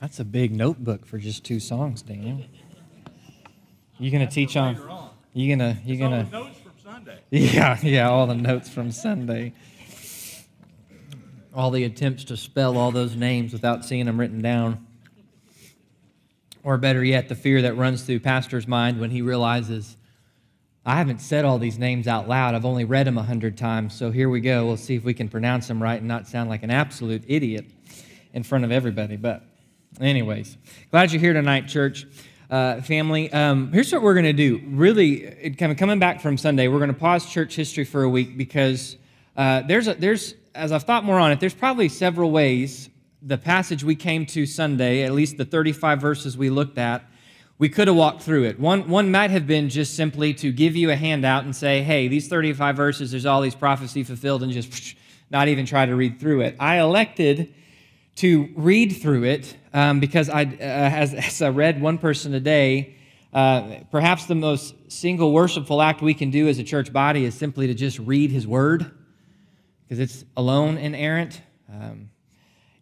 That's a big notebook for just two songs, Daniel. You gonna teach on? You gonna you All the gonna? notes from Sunday. Yeah, yeah. All the notes from Sunday. All the attempts to spell all those names without seeing them written down. Or better yet, the fear that runs through pastor's mind when he realizes, I haven't said all these names out loud. I've only read them a hundred times. So here we go. We'll see if we can pronounce them right and not sound like an absolute idiot in front of everybody. But, anyways, glad you're here tonight, church. Uh, family, um, here's what we're going to do. Really, it, kind of coming back from Sunday, we're going to pause church history for a week because uh, there's, a, there's, as I've thought more on it, there's probably several ways the passage we came to Sunday, at least the 35 verses we looked at, we could have walked through it. One, one might have been just simply to give you a handout and say, hey, these 35 verses, there's all these prophecy fulfilled, and just not even try to read through it. I elected to read through it um, because I, uh, as, as I read one person today, uh, perhaps the most single worshipful act we can do as a church body is simply to just read his word because it's alone inerrant. Um,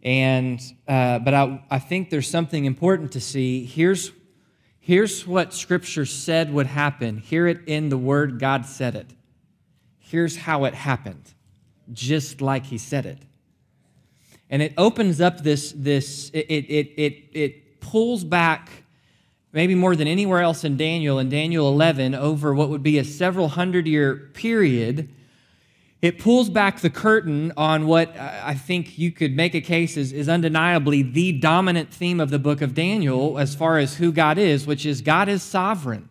and uh, but I, I think there's something important to see. Here's here's what Scripture said would happen. Hear it in the Word. God said it. Here's how it happened, just like He said it. And it opens up this this it it it it, pulls back maybe more than anywhere else in Daniel in Daniel 11 over what would be a several hundred year period it pulls back the curtain on what uh, I think you could make a case is, is undeniably the dominant theme of the book of Daniel as far as who God is, which is God is sovereign.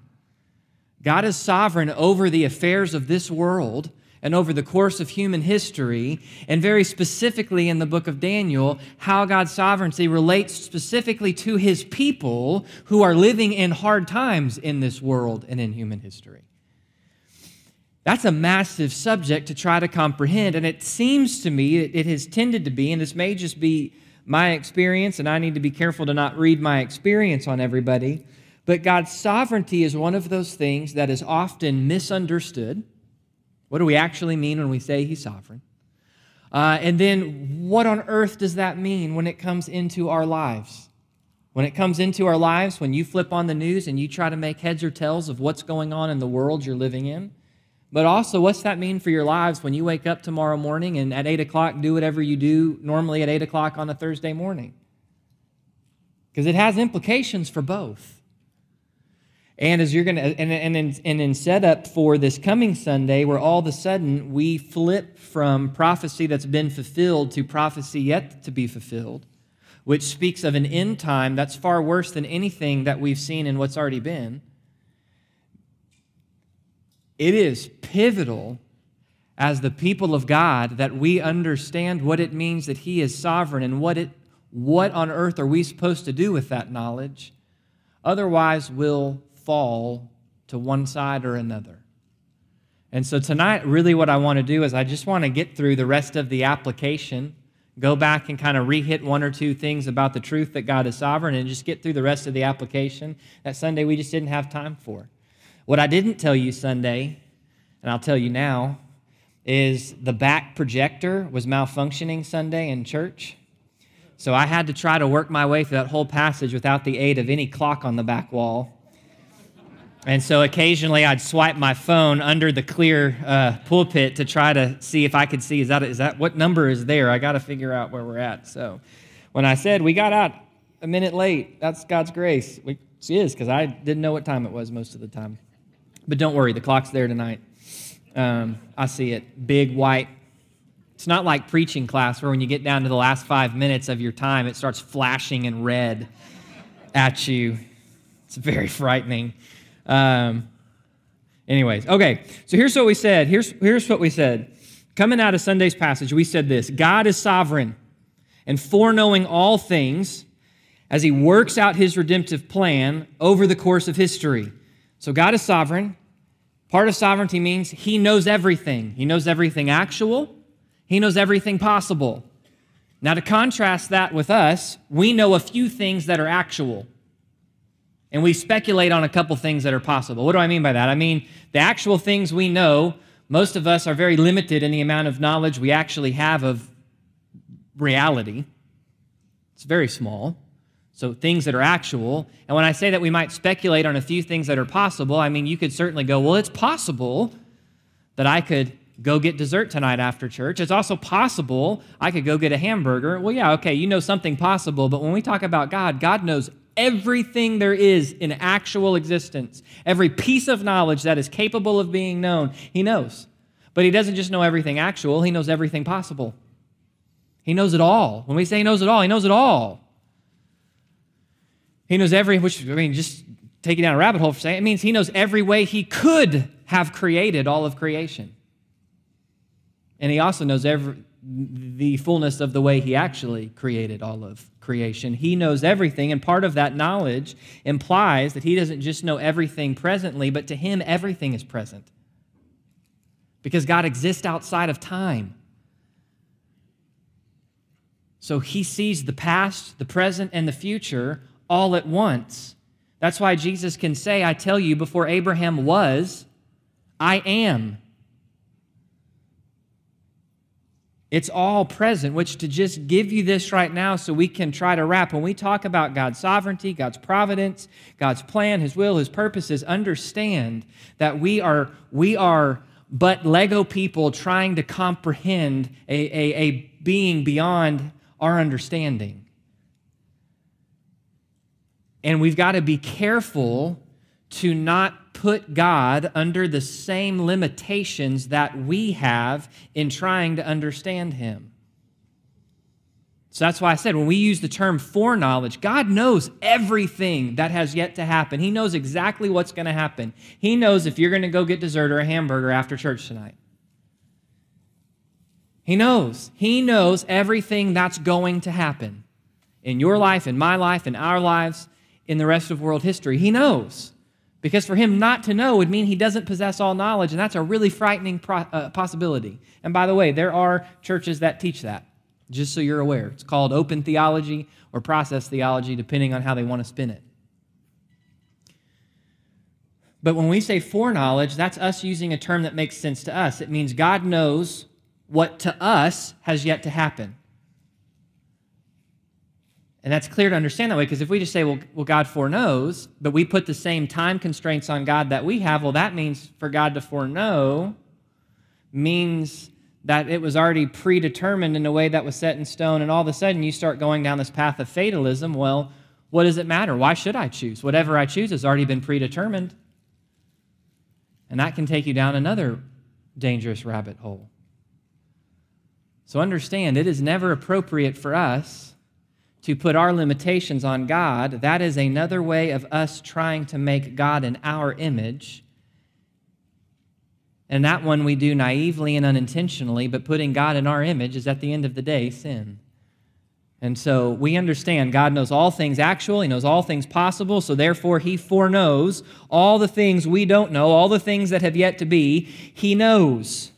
God is sovereign over the affairs of this world and over the course of human history, and very specifically in the book of Daniel, how God's sovereignty relates specifically to his people who are living in hard times in this world and in human history. That's a massive subject to try to comprehend. And it seems to me, it has tended to be, and this may just be my experience, and I need to be careful to not read my experience on everybody, but God's sovereignty is one of those things that is often misunderstood. What do we actually mean when we say He's sovereign? Uh, and then, what on earth does that mean when it comes into our lives? When it comes into our lives, when you flip on the news and you try to make heads or tails of what's going on in the world you're living in, but also, what's that mean for your lives when you wake up tomorrow morning and at 8 o'clock do whatever you do normally at 8 o'clock on a Thursday morning? Because it has implications for both. And as you're going to, and, and, and in setup for this coming Sunday, where all of a sudden we flip from prophecy that's been fulfilled to prophecy yet to be fulfilled, which speaks of an end time that's far worse than anything that we've seen in what's already been it is pivotal as the people of God that we understand what it means that He is sovereign and what, it, what on earth are we supposed to do with that knowledge. Otherwise, we'll fall to one side or another. And so tonight, really, what I want to do is I just want to get through the rest of the application, go back and kind of rehit one or two things about the truth that God is sovereign, and just get through the rest of the application that Sunday we just didn't have time for. What I didn't tell you Sunday, and I'll tell you now, is the back projector was malfunctioning Sunday in church. So I had to try to work my way through that whole passage without the aid of any clock on the back wall. And so occasionally I'd swipe my phone under the clear uh, pulpit to try to see if I could see is that, is that what number is there? I got to figure out where we're at. So when I said we got out a minute late, that's God's grace. It is because I didn't know what time it was most of the time. But don't worry, the clock's there tonight. Um, I see it. Big white. It's not like preaching class where when you get down to the last five minutes of your time, it starts flashing in red at you. It's very frightening. Um, anyways, okay, so here's what we said. Here's, here's what we said. Coming out of Sunday's passage, we said this God is sovereign and foreknowing all things as he works out his redemptive plan over the course of history. So God is sovereign. Part of sovereignty means he knows everything. He knows everything actual, he knows everything possible. Now, to contrast that with us, we know a few things that are actual. And we speculate on a couple things that are possible. What do I mean by that? I mean, the actual things we know, most of us are very limited in the amount of knowledge we actually have of reality. It's very small. So things that are actual. And when I say that we might speculate on a few things that are possible, I mean, you could certainly go, well, it's possible that I could go get dessert tonight after church. It's also possible I could go get a hamburger. Well, yeah, okay, you know something possible, but when we talk about God, God knows everything there is in actual existence, every piece of knowledge that is capable of being known, He knows. But He doesn't just know everything actual, He knows everything possible. He knows it all. When we say He knows it all, He knows it all. He knows every, which, I mean, just taking down a rabbit hole for saying, it means he knows every way he could have created all of creation. And he also knows every, the fullness of the way he actually created all of creation. He knows everything, and part of that knowledge implies that he doesn't just know everything presently, but to him, everything is present. Because God exists outside of time. So he sees the past, the present, and the future all at once. That's why Jesus can say, I tell you, before Abraham was, I am. It's all present, which to just give you this right now so we can try to wrap. When we talk about God's sovereignty, God's providence, God's plan, His will, His purposes, understand that we are, we are but Lego people trying to comprehend a, a, a being beyond our understanding. And we've got to be careful to not put God under the same limitations that we have in trying to understand Him. So that's why I said when we use the term foreknowledge, God knows everything that has yet to happen. He knows exactly what's going to happen. He knows if you're going to go get dessert or a hamburger after church tonight. He knows. He knows everything that's going to happen in your life, in my life, in our lives in the rest of world history. He knows. Because for him not to know would mean he doesn't possess all knowledge, and that's a really frightening pro- uh, possibility. And by the way, there are churches that teach that, just so you're aware. It's called open theology or process theology, depending on how they want to spin it. But when we say foreknowledge, that's us using a term that makes sense to us. It means God knows what to us has yet to happen. And that's clear to understand that way because if we just say, well, well, God foreknows, but we put the same time constraints on God that we have, well, that means for God to foreknow means that it was already predetermined in a way that was set in stone. And all of a sudden you start going down this path of fatalism. Well, what does it matter? Why should I choose? Whatever I choose has already been predetermined. And that can take you down another dangerous rabbit hole. So understand, it is never appropriate for us to put our limitations on God, that is another way of us trying to make God in our image. And that one we do naively and unintentionally, but putting God in our image is at the end of the day sin. And so we understand God knows all things actual, He knows all things possible, so therefore He foreknows all the things we don't know, all the things that have yet to be, He knows.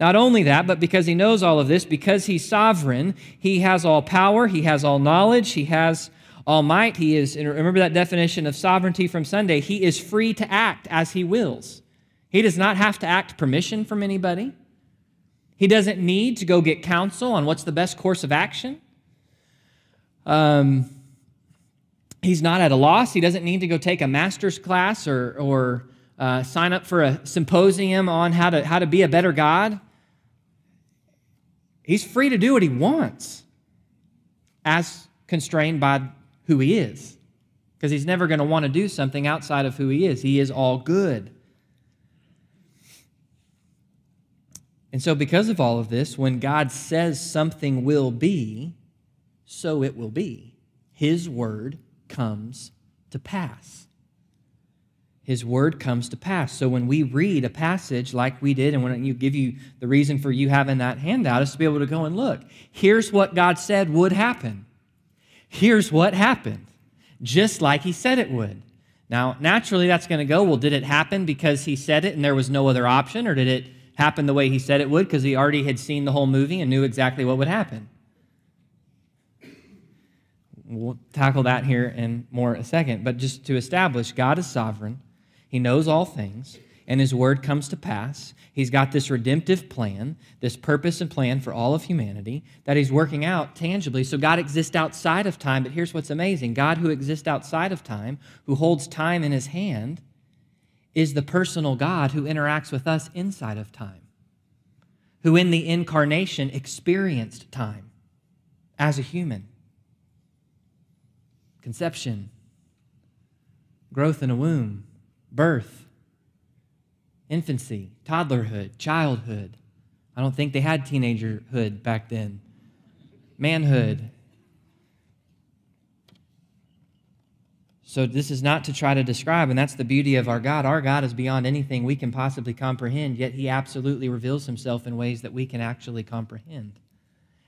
Not only that, but because he knows all of this, because he's sovereign, he has all power, he has all knowledge, he has all might. He is, remember that definition of sovereignty from Sunday, he is free to act as he wills. He does not have to act permission from anybody. He doesn't need to go get counsel on what's the best course of action. Um, he's not at a loss. He doesn't need to go take a master's class or, or uh, sign up for a symposium on how to, how to be a better God. He's free to do what he wants as constrained by who he is. Because he's never going to want to do something outside of who he is. He is all good. And so, because of all of this, when God says something will be, so it will be. His word comes to pass his word comes to pass. So when we read a passage like we did, and when you give you the reason for you having that handout is to be able to go and look. Here's what God said would happen. Here's what happened, just like he said it would. Now, naturally, that's going to go, well, did it happen because he said it and there was no other option, or did it happen the way he said it would because he already had seen the whole movie and knew exactly what would happen? We'll tackle that here in more a second, but just to establish God is sovereign. He knows all things. and his word comes to pass. He's got this redemptive plan, this purpose and plan for all of humanity that he's working out tangibly. So God exists outside of time, but here's what's amazing God, who exists outside of time, who holds time in his hand, is the personal God who interacts with us inside of time, who in the incarnation experienced time as a human. Conception, growth in a womb, birth, infancy, toddlerhood, childhood. I don't think they had teenagerhood back then. Manhood. So, this is not to try to describe, and that's the beauty of our God. Our God is beyond anything we can possibly comprehend, yet He absolutely reveals Himself in ways that we can actually comprehend.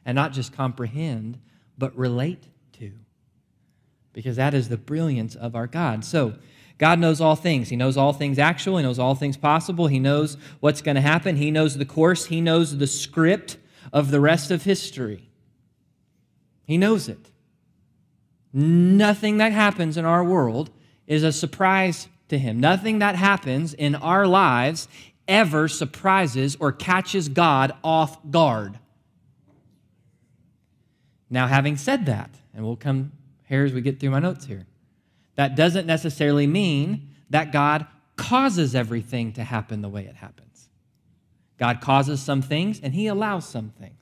And not just comprehend, but relate to. Because that is the brilliance of our God. So, God knows all things. He knows all things actual. He knows all things possible. He knows what's going to happen. He knows the course. He knows the script of the rest of history. He knows it. Nothing that happens in our world is a surprise to Him. Nothing that happens in our lives ever surprises or catches God off guard. Now, having said that, and we'll come here as we get through my notes here. That doesn't necessarily mean that God causes everything to happen the way it happens. God causes some things and he allows some things.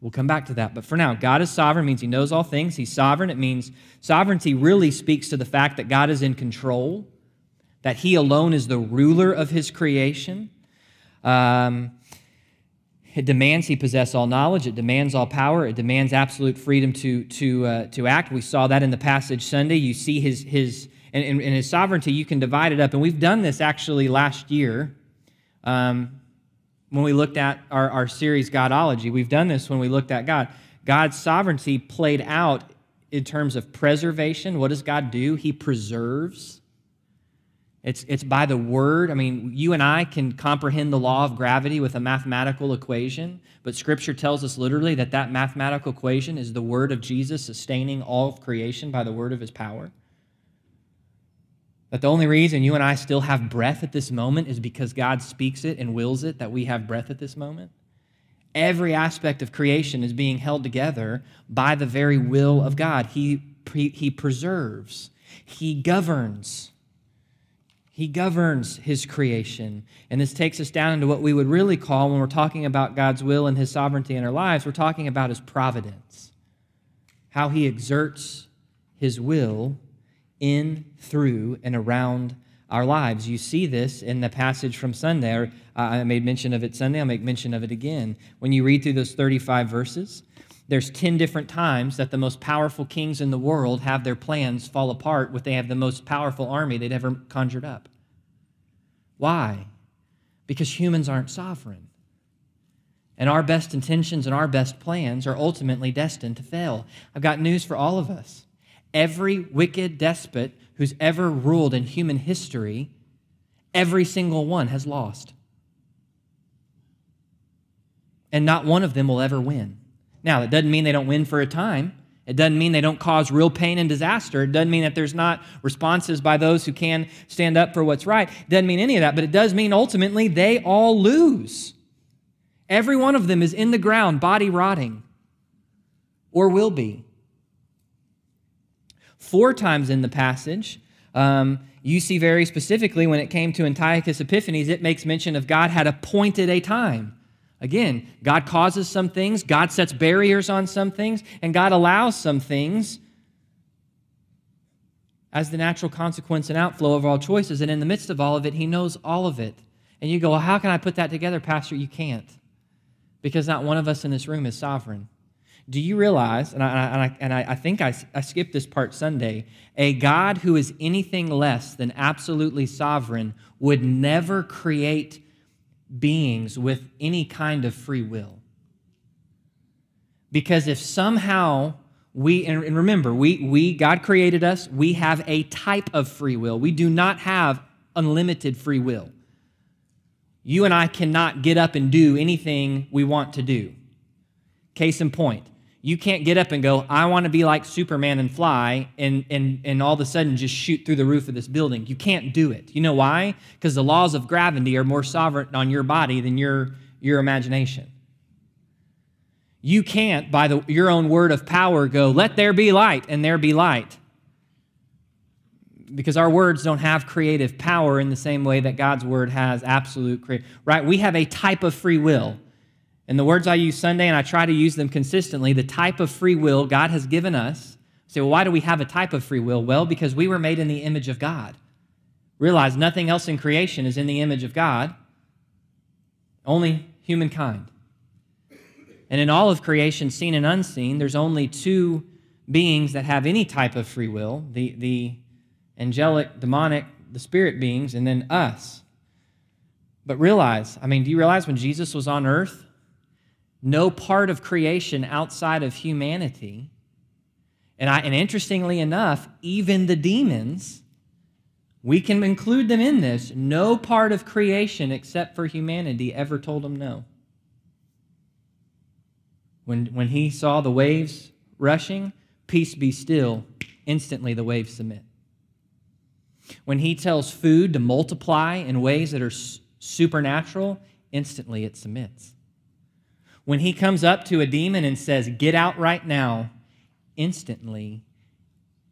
We'll come back to that. But for now, God is sovereign means he knows all things. He's sovereign. It means sovereignty really speaks to the fact that God is in control, that he alone is the ruler of his creation. Um, it demands he possess all knowledge. It demands all power. It demands absolute freedom to, to, uh, to act. We saw that in the passage Sunday. You see his, his and, his sovereignty, you can divide it up. And we've done this actually last year um, when we looked at our, our series, Godology. We've done this when we looked at God. God's sovereignty played out in terms of preservation. What does God do? He preserves. It's, it's by the word. I mean, you and I can comprehend the law of gravity with a mathematical equation, but Scripture tells us literally that that mathematical equation is the word of Jesus sustaining all of creation by the word of his power. That the only reason you and I still have breath at this moment is because God speaks it and wills it that we have breath at this moment. Every aspect of creation is being held together by the very will of God. He, he preserves, He governs. He governs his creation. And this takes us down into what we would really call, when we're talking about God's will and his sovereignty in our lives, we're talking about his providence. How he exerts his will in, through, and around our lives. You see this in the passage from Sunday. I made mention of it Sunday, I'll make mention of it again. When you read through those 35 verses, there's 10 different times that the most powerful kings in the world have their plans fall apart when they have the most powerful army they'd ever conjured up. Why? Because humans aren't sovereign. And our best intentions and our best plans are ultimately destined to fail. I've got news for all of us. Every wicked despot who's ever ruled in human history, every single one has lost. And not one of them will ever win. Now, that doesn't mean they don't win for a time. It doesn't mean they don't cause real pain and disaster. It doesn't mean that there's not responses by those who can stand up for what's right. It doesn't mean any of that, but it does mean ultimately they all lose. Every one of them is in the ground, body rotting, or will be. Four times in the passage, um, you see very specifically when it came to Antiochus Epiphanes, it makes mention of God had appointed a time. Again, God causes some things, God sets barriers on some things, and God allows some things as the natural consequence and outflow of all choices. And in the midst of all of it, He knows all of it. And you go, well, how can I put that together, Pastor? You can't. Because not one of us in this room is sovereign. Do you realize, and I, and I, and I, I think I, I skipped this part Sunday, a God who is anything less than absolutely sovereign would never create beings with any kind of free will. Because if somehow we, and remember, we, we, God created us, we have a type of free will. We do not have unlimited free will. You and I cannot get up and do anything we want to do. Case in point, You can't get up and go, I want to be like Superman and fly, and, and, and all of a sudden just shoot through the roof of this building. You can't do it. You know why? Because the laws of gravity are more sovereign on your body than your, your imagination. You can't, by the, your own word of power, go, let there be light, and there be light. Because our words don't have creative power in the same way that God's word has absolute creative, right? We have a type of free will. And the words I use Sunday, and I try to use them consistently, the type of free will God has given us. Say, well, why do we have a type of free will? Well, because we were made in the image of God. Realize nothing else in creation is in the image of God, only humankind. And in all of creation, seen and unseen, there's only two beings that have any type of free will the, the angelic, demonic, the spirit beings, and then us. But realize, I mean, do you realize when Jesus was on earth, no part of creation outside of humanity. And, I, and interestingly enough, even the demons, we can include them in this. No part of creation except for humanity ever told him no. When, when he saw the waves rushing, peace be still, instantly the waves submit. When he tells food to multiply in ways that are supernatural, instantly it submits. When he comes up to a demon and says, Get out right now, instantly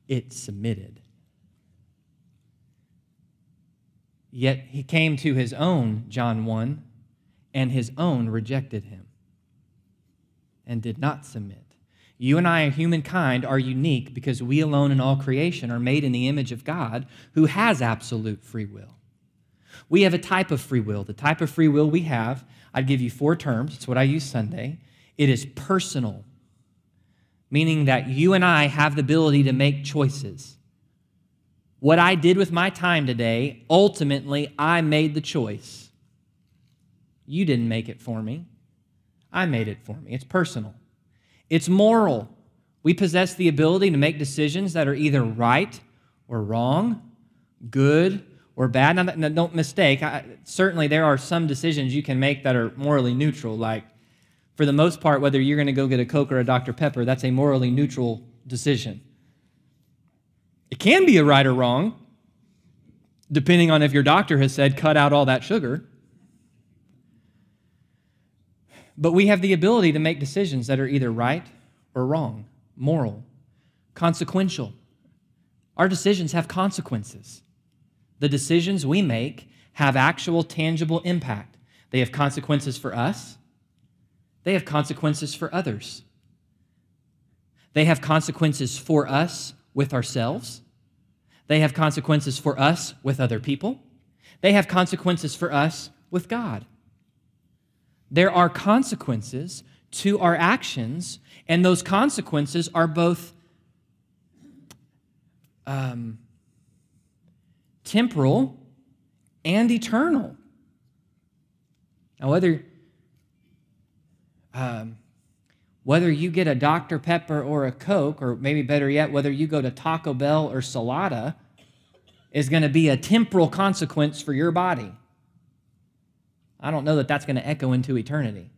it submitted. Yet he came to his own, John 1, and his own rejected him and did not submit. You and I, humankind, are unique because we alone in all creation are made in the image of God who has absolute free will. We have a type of free will. The type of free will we have I'd give you four terms. It's what I use Sunday. It is personal, meaning that you and I have the ability to make choices. What I did with my time today, ultimately, I made the choice. You didn't make it for me. I made it for me. It's personal. It's moral. We possess the ability to make decisions that are either right or wrong, good or bad. Now, don't mistake, I, certainly there are some decisions you can make that are morally neutral. Like, for the most part, whether you're going to go get a Coke or a Dr. Pepper, that's a morally neutral decision. It can be a right or wrong, depending on if your doctor has said, cut out all that sugar. But we have the ability to make decisions that are either right or wrong, moral, consequential. Our decisions have consequences. The decisions we make have actual tangible impact. They have consequences for us, they have consequences for others. They have consequences for us with ourselves. They have consequences for us with other people. They have consequences for us with God. There are consequences to our actions, and those consequences are both um, temporal and eternal. Now, whether um, whether you get a Dr. Pepper or a Coke, or maybe better yet, whether you go to Taco Bell or Salata, is going to be a temporal consequence for your body. I don't know that that's going to echo into eternity.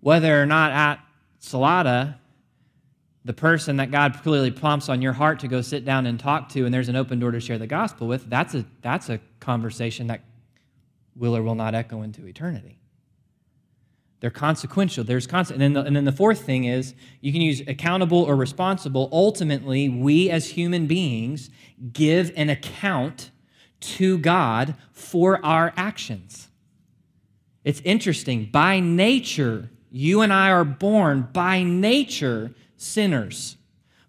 Whether or not at Salata the person that God clearly prompts on your heart to go sit down and talk to, and there's an open door to share the gospel with, that's a, that's a conversation that will or will not echo into eternity. They're consequential. There's constant. And the, and then the fourth thing is you can use accountable or responsible. Ultimately, we as human beings give an account to God for our actions. It's interesting. By nature, you and I are born by nature sinners.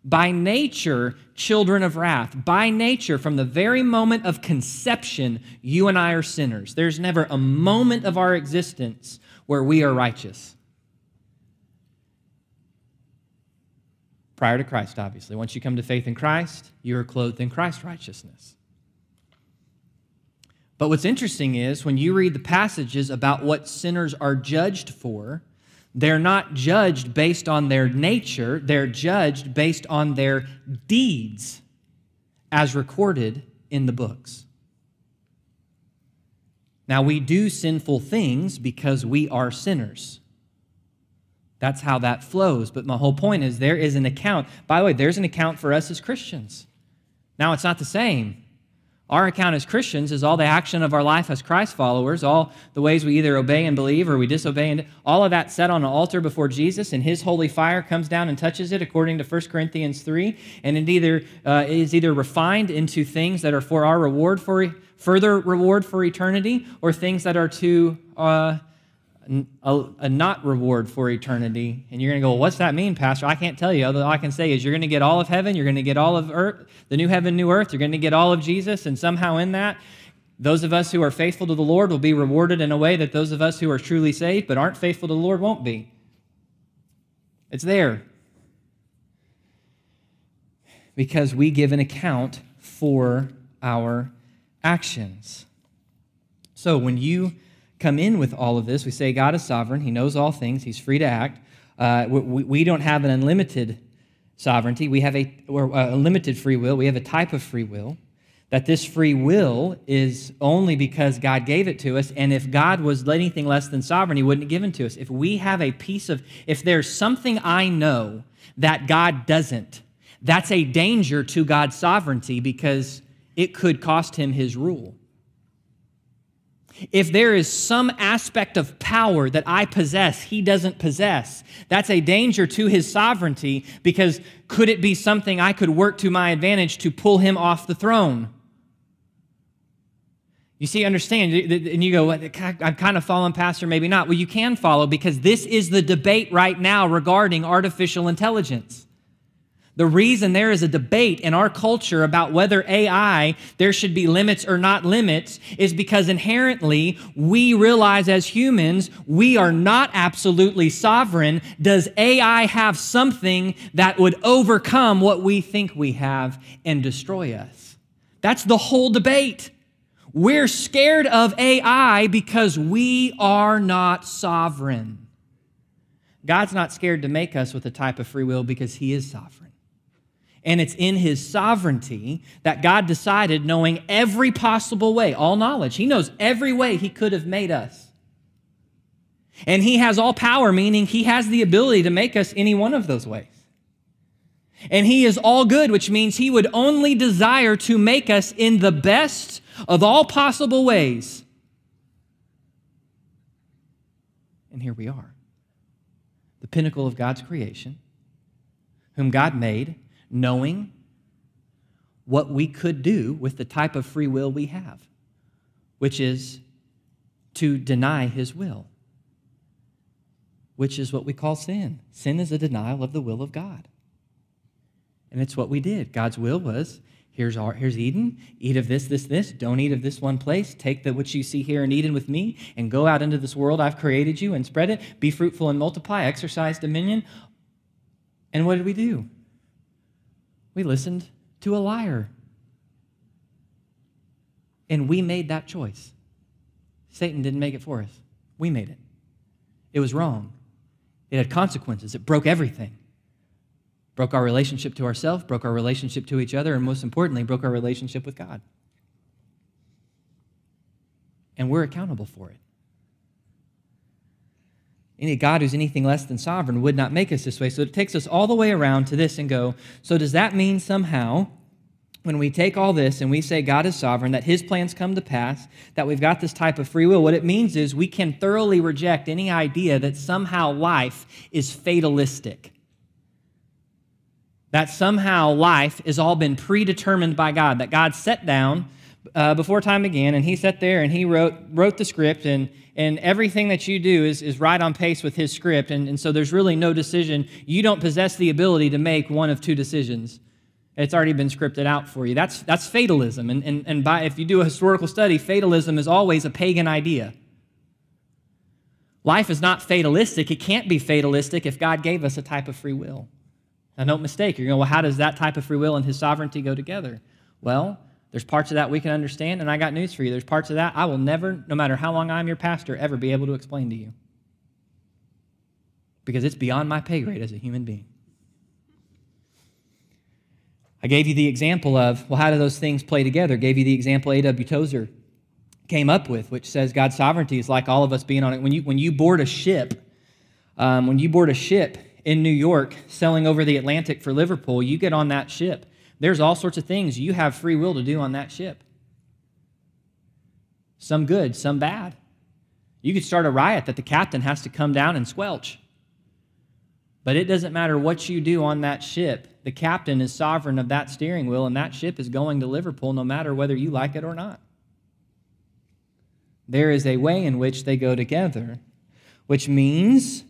By nature, children of wrath. By nature, from the very moment of conception, you and I are sinners. There's never a moment of our existence where we are righteous. Prior to Christ, obviously. Once you come to faith in Christ, you are clothed in Christ's righteousness. But what's interesting is when you read the passages about what sinners are judged for, they're not judged based on their nature, they're judged based on their deeds as recorded in the books. Now, we do sinful things because we are sinners. That's how that flows. But my whole point is there is an account. By the way, there's an account for us as Christians. Now, it's not the same. Our account as Christians is all the action of our life as Christ followers, all the ways we either obey and believe or we disobey, and all of that set on an altar before Jesus, and His holy fire comes down and touches it, according to 1 Corinthians 3, and it either uh, is either refined into things that are for our reward for further reward for eternity, or things that are to uh, a, a, not reward for eternity. And you're going to go, well, what's that mean, Pastor? I can't tell you. All I can say is you're going to get all of heaven, you're going to get all of earth, the new heaven, new earth, you're going to get all of Jesus, and somehow in that, those of us who are faithful to the Lord will be rewarded in a way that those of us who are truly saved but aren't faithful to the Lord won't be. It's there. Because we give an account for our actions. So when you come in with all of this. We say God is sovereign, He knows all things, He's free to act. Uh, we, we, don't have an unlimited sovereignty, we have a, uh, a limited free will, we have a type of free will. That this free will is only because God gave it to us. And if God was anything less than sovereign, He wouldn't have given to us. If we have a piece of, if there's something I know that God doesn't, that's a danger to God's sovereignty because it could cost Him His rule. If there is some aspect of power that I possess, he doesn't possess, that's a danger to his sovereignty because could it be something I could work to my advantage to pull him off the throne? You see, understand, and you go, I'm kind of following Pastor, maybe not. Well, you can follow because this is the debate right now regarding artificial intelligence. The reason there is a debate in our culture about whether AI, there should be limits or not limits, is because inherently we realize as humans we are not absolutely sovereign. Does AI have something that would overcome what we think we have and destroy us? That's the whole debate. We're scared of AI because we are not sovereign. God's not scared to make us with a type of free will because he is sovereign. And it's in his sovereignty that God decided, knowing every possible way, all knowledge, he knows every way he could have made us. And he has all power, meaning he has the ability to make us any one of those ways. And he is all good, which means he would only desire to make us in the best of all possible ways. And here we are the pinnacle of God's creation, whom God made knowing what we could do with the type of free will we have, which is to deny his will, which is what we call sin. Sin is a denial of the will of God. And it's what we did. God's will was here's, our, here's Eden, eat of this, this, this. Don't eat of this one place. Take the what you see here in Eden with me and go out into this world I've created you and spread it. Be fruitful and multiply, exercise dominion. And what did we do? We listened to a liar. And we made that choice. Satan didn't make it for us, we made it. It was wrong, it had consequences, it broke everything. Broke our relationship to ourselves, broke our relationship to each other, and most importantly, broke our relationship with God. And we're accountable for it. Any God who's anything less than sovereign would not make us this way. So it takes us all the way around to this and go, so does that mean somehow, when we take all this and we say God is sovereign, that his plans come to pass, that we've got this type of free will? What it means is we can thoroughly reject any idea that somehow life is fatalistic. That somehow life has all been predetermined by God, that God set down uh, before time began, and he sat there and he wrote, wrote the script, and and everything that you do is, is right on pace with his script. And, and so there's really no decision. You don't possess the ability to make one of two decisions. It's already been scripted out for you. That's, that's fatalism. And, and, and by, if you do a historical study, fatalism is always a pagan idea. Life is not fatalistic. It can't be fatalistic if God gave us a type of free will. Now, don't mistake. You're going, well, how does that type of free will and his sovereignty go together? Well, there's parts of that we can understand, and I got news for you. There's parts of that I will never, no matter how long I'm your pastor, ever be able to explain to you. Because it's beyond my pay grade as a human being. I gave you the example of, well, how do those things play together? Gave you the example A.W. Tozer came up with, which says God's sovereignty is like all of us being on it. When you, when you board a ship, Um, when you board a ship in New York sailing over the Atlantic for Liverpool, you get on that ship. There's all sorts of things you have free will to do on that ship. Some good, some bad. You could start a riot that the captain has to come down and squelch. But it doesn't matter what you do on that ship. The captain is sovereign of that steering wheel, and that ship is going to Liverpool no matter whether you like it or not. There is a way in which they go together, which means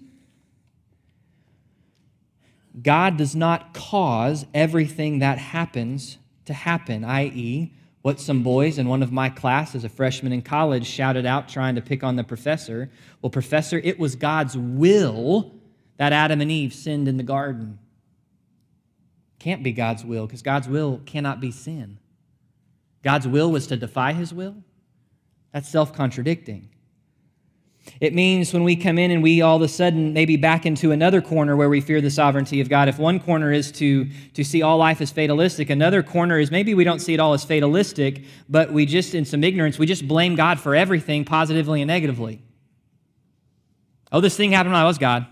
God does not cause everything that happens to happen, i.e., what some boys in one of my classes, a freshman in college, shouted out trying to pick on the professor. Well, professor, it was God's will that Adam and Eve sinned in the garden. Can't be God's will because God's will cannot be sin. God's will was to defy his will. That's self contradicting. It means when we come in and we all of a sudden maybe back into another corner where we fear the sovereignty of God. If one corner is to, to see all life as fatalistic, another corner is maybe we don't see it all as fatalistic, but we just, in some ignorance, we just blame God for everything positively and negatively. Oh, this thing happened when I was God.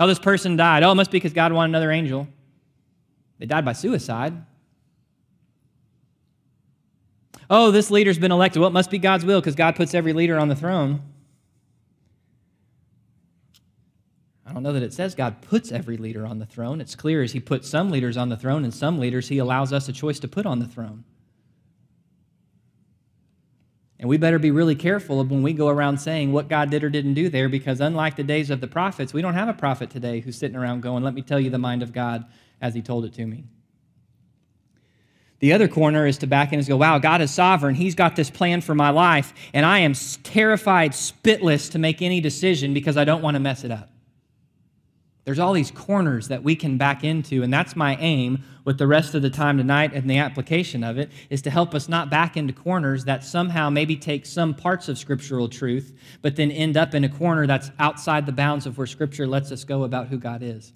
Oh, this person died. Oh, it must be because God wanted another angel. They died by suicide. oh, this leader's been elected. Well, it must be God's will because God puts every leader on the throne. I don't know that it says God puts every leader on the throne. It's clear as He puts some leaders on the throne and some leaders He allows us a choice to put on the throne. And we better be really careful of when we go around saying what God did or didn't do there, because unlike the days of the prophets, we don't have a prophet today who's sitting around going, Let me tell you the mind of God as He told it to me. The other corner is to back in and go, wow, God is sovereign. He's got this plan for my life, and I am terrified, spitless to make any decision because I don't want to mess it up. There's all these corners that we can back into, and that's my aim with the rest of the time tonight and the application of it is to help us not back into corners that somehow maybe take some parts of scriptural truth, but then end up in a corner that's outside the bounds of where scripture lets us go about who God is.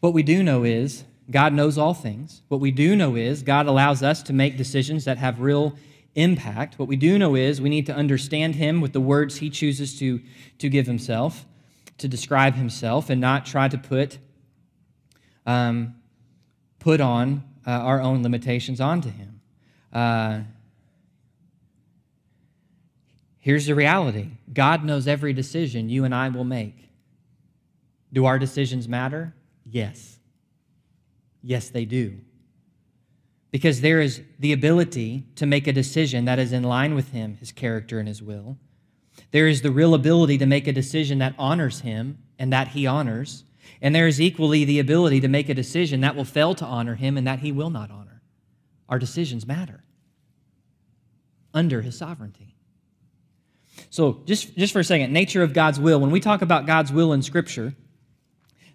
What we do know is God knows all things. What we do know is God allows us to make decisions that have real impact. What we do know is we need to understand Him with the words He chooses to, to give Himself, to describe Himself, and not try to put, um, put on uh, our own limitations onto Him. Uh, here's the reality God knows every decision you and I will make. Do our decisions matter? Yes. Yes, they do. Because there is the ability to make a decision that is in line with Him, His character, and His will. There is the real ability to make a decision that honors Him and that He honors. And there is equally the ability to make a decision that will fail to honor Him and that He will not honor. Our decisions matter under His sovereignty. So, just, just for a second, nature of God's will. When we talk about God's will in Scripture,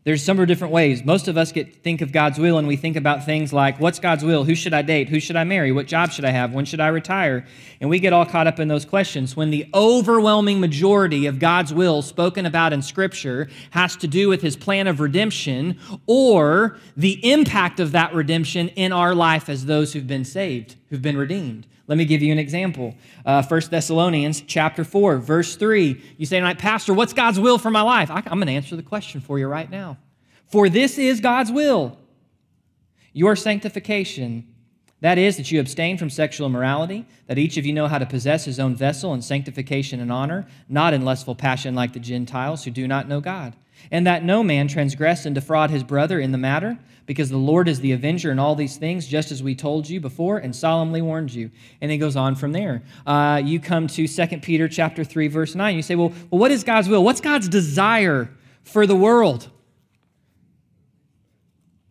there's several different ways. Most of us get think of God's will and we think about things like what's God's will? Who should I date? Who should I marry? What job should I have? When should I retire? And we get all caught up in those questions when the overwhelming majority of God's will spoken about in scripture has to do with his plan of redemption or the impact of that redemption in our life as those who've been saved, who've been redeemed. Let me give you an example. Uh, 1 Thessalonians chapter 4, verse 3. You say tonight, Pastor, what's God's will for my life? I, I'm going to answer the question for you right now. For this is God's will your sanctification. That is, that you abstain from sexual immorality, that each of you know how to possess his own vessel in sanctification and honor, not in lustful passion like the Gentiles who do not know God and that no man transgress and defraud his brother in the matter, because the Lord is the avenger in all these things, just as we told you before and solemnly warned you. And it goes on from there. Uh, you come to 2 Peter chapter 3, verse 9. You say, well, well, what is God's will? What's God's desire for the world?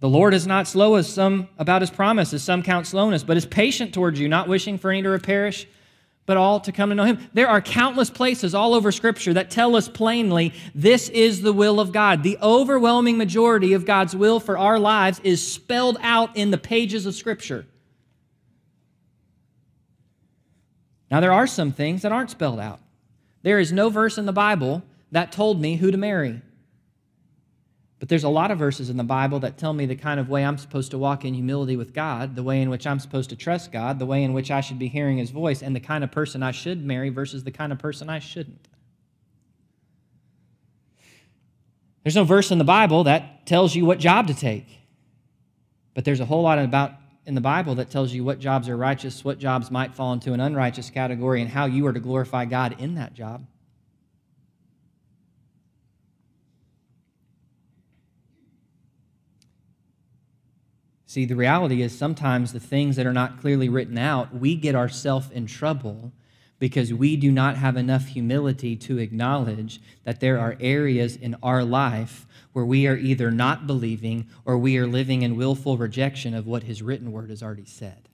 The Lord is not slow as some about his promise, as some count slowness, but is patient towards you, not wishing for any to perish, but all to come to know him. There are countless places all over Scripture that tell us plainly this is the will of God. The overwhelming majority of God's will for our lives is spelled out in the pages of Scripture. Now, there are some things that aren't spelled out. There is no verse in the Bible that told me who to marry. But there's a lot of verses in the Bible that tell me the kind of way I'm supposed to walk in humility with God, the way in which I'm supposed to trust God, the way in which I should be hearing His voice, and the kind of person I should marry versus the kind of person I shouldn't. There's no verse in the Bible that tells you what job to take. But there's a whole lot about in the Bible that tells you what jobs are righteous, what jobs might fall into an unrighteous category, and how you are to glorify God in that job. See, the reality is sometimes the things that are not clearly written out, we get ourselves in trouble because we do not have enough humility to acknowledge that there are areas in our life where we are either not believing or we are living in willful rejection of what His written word has already said.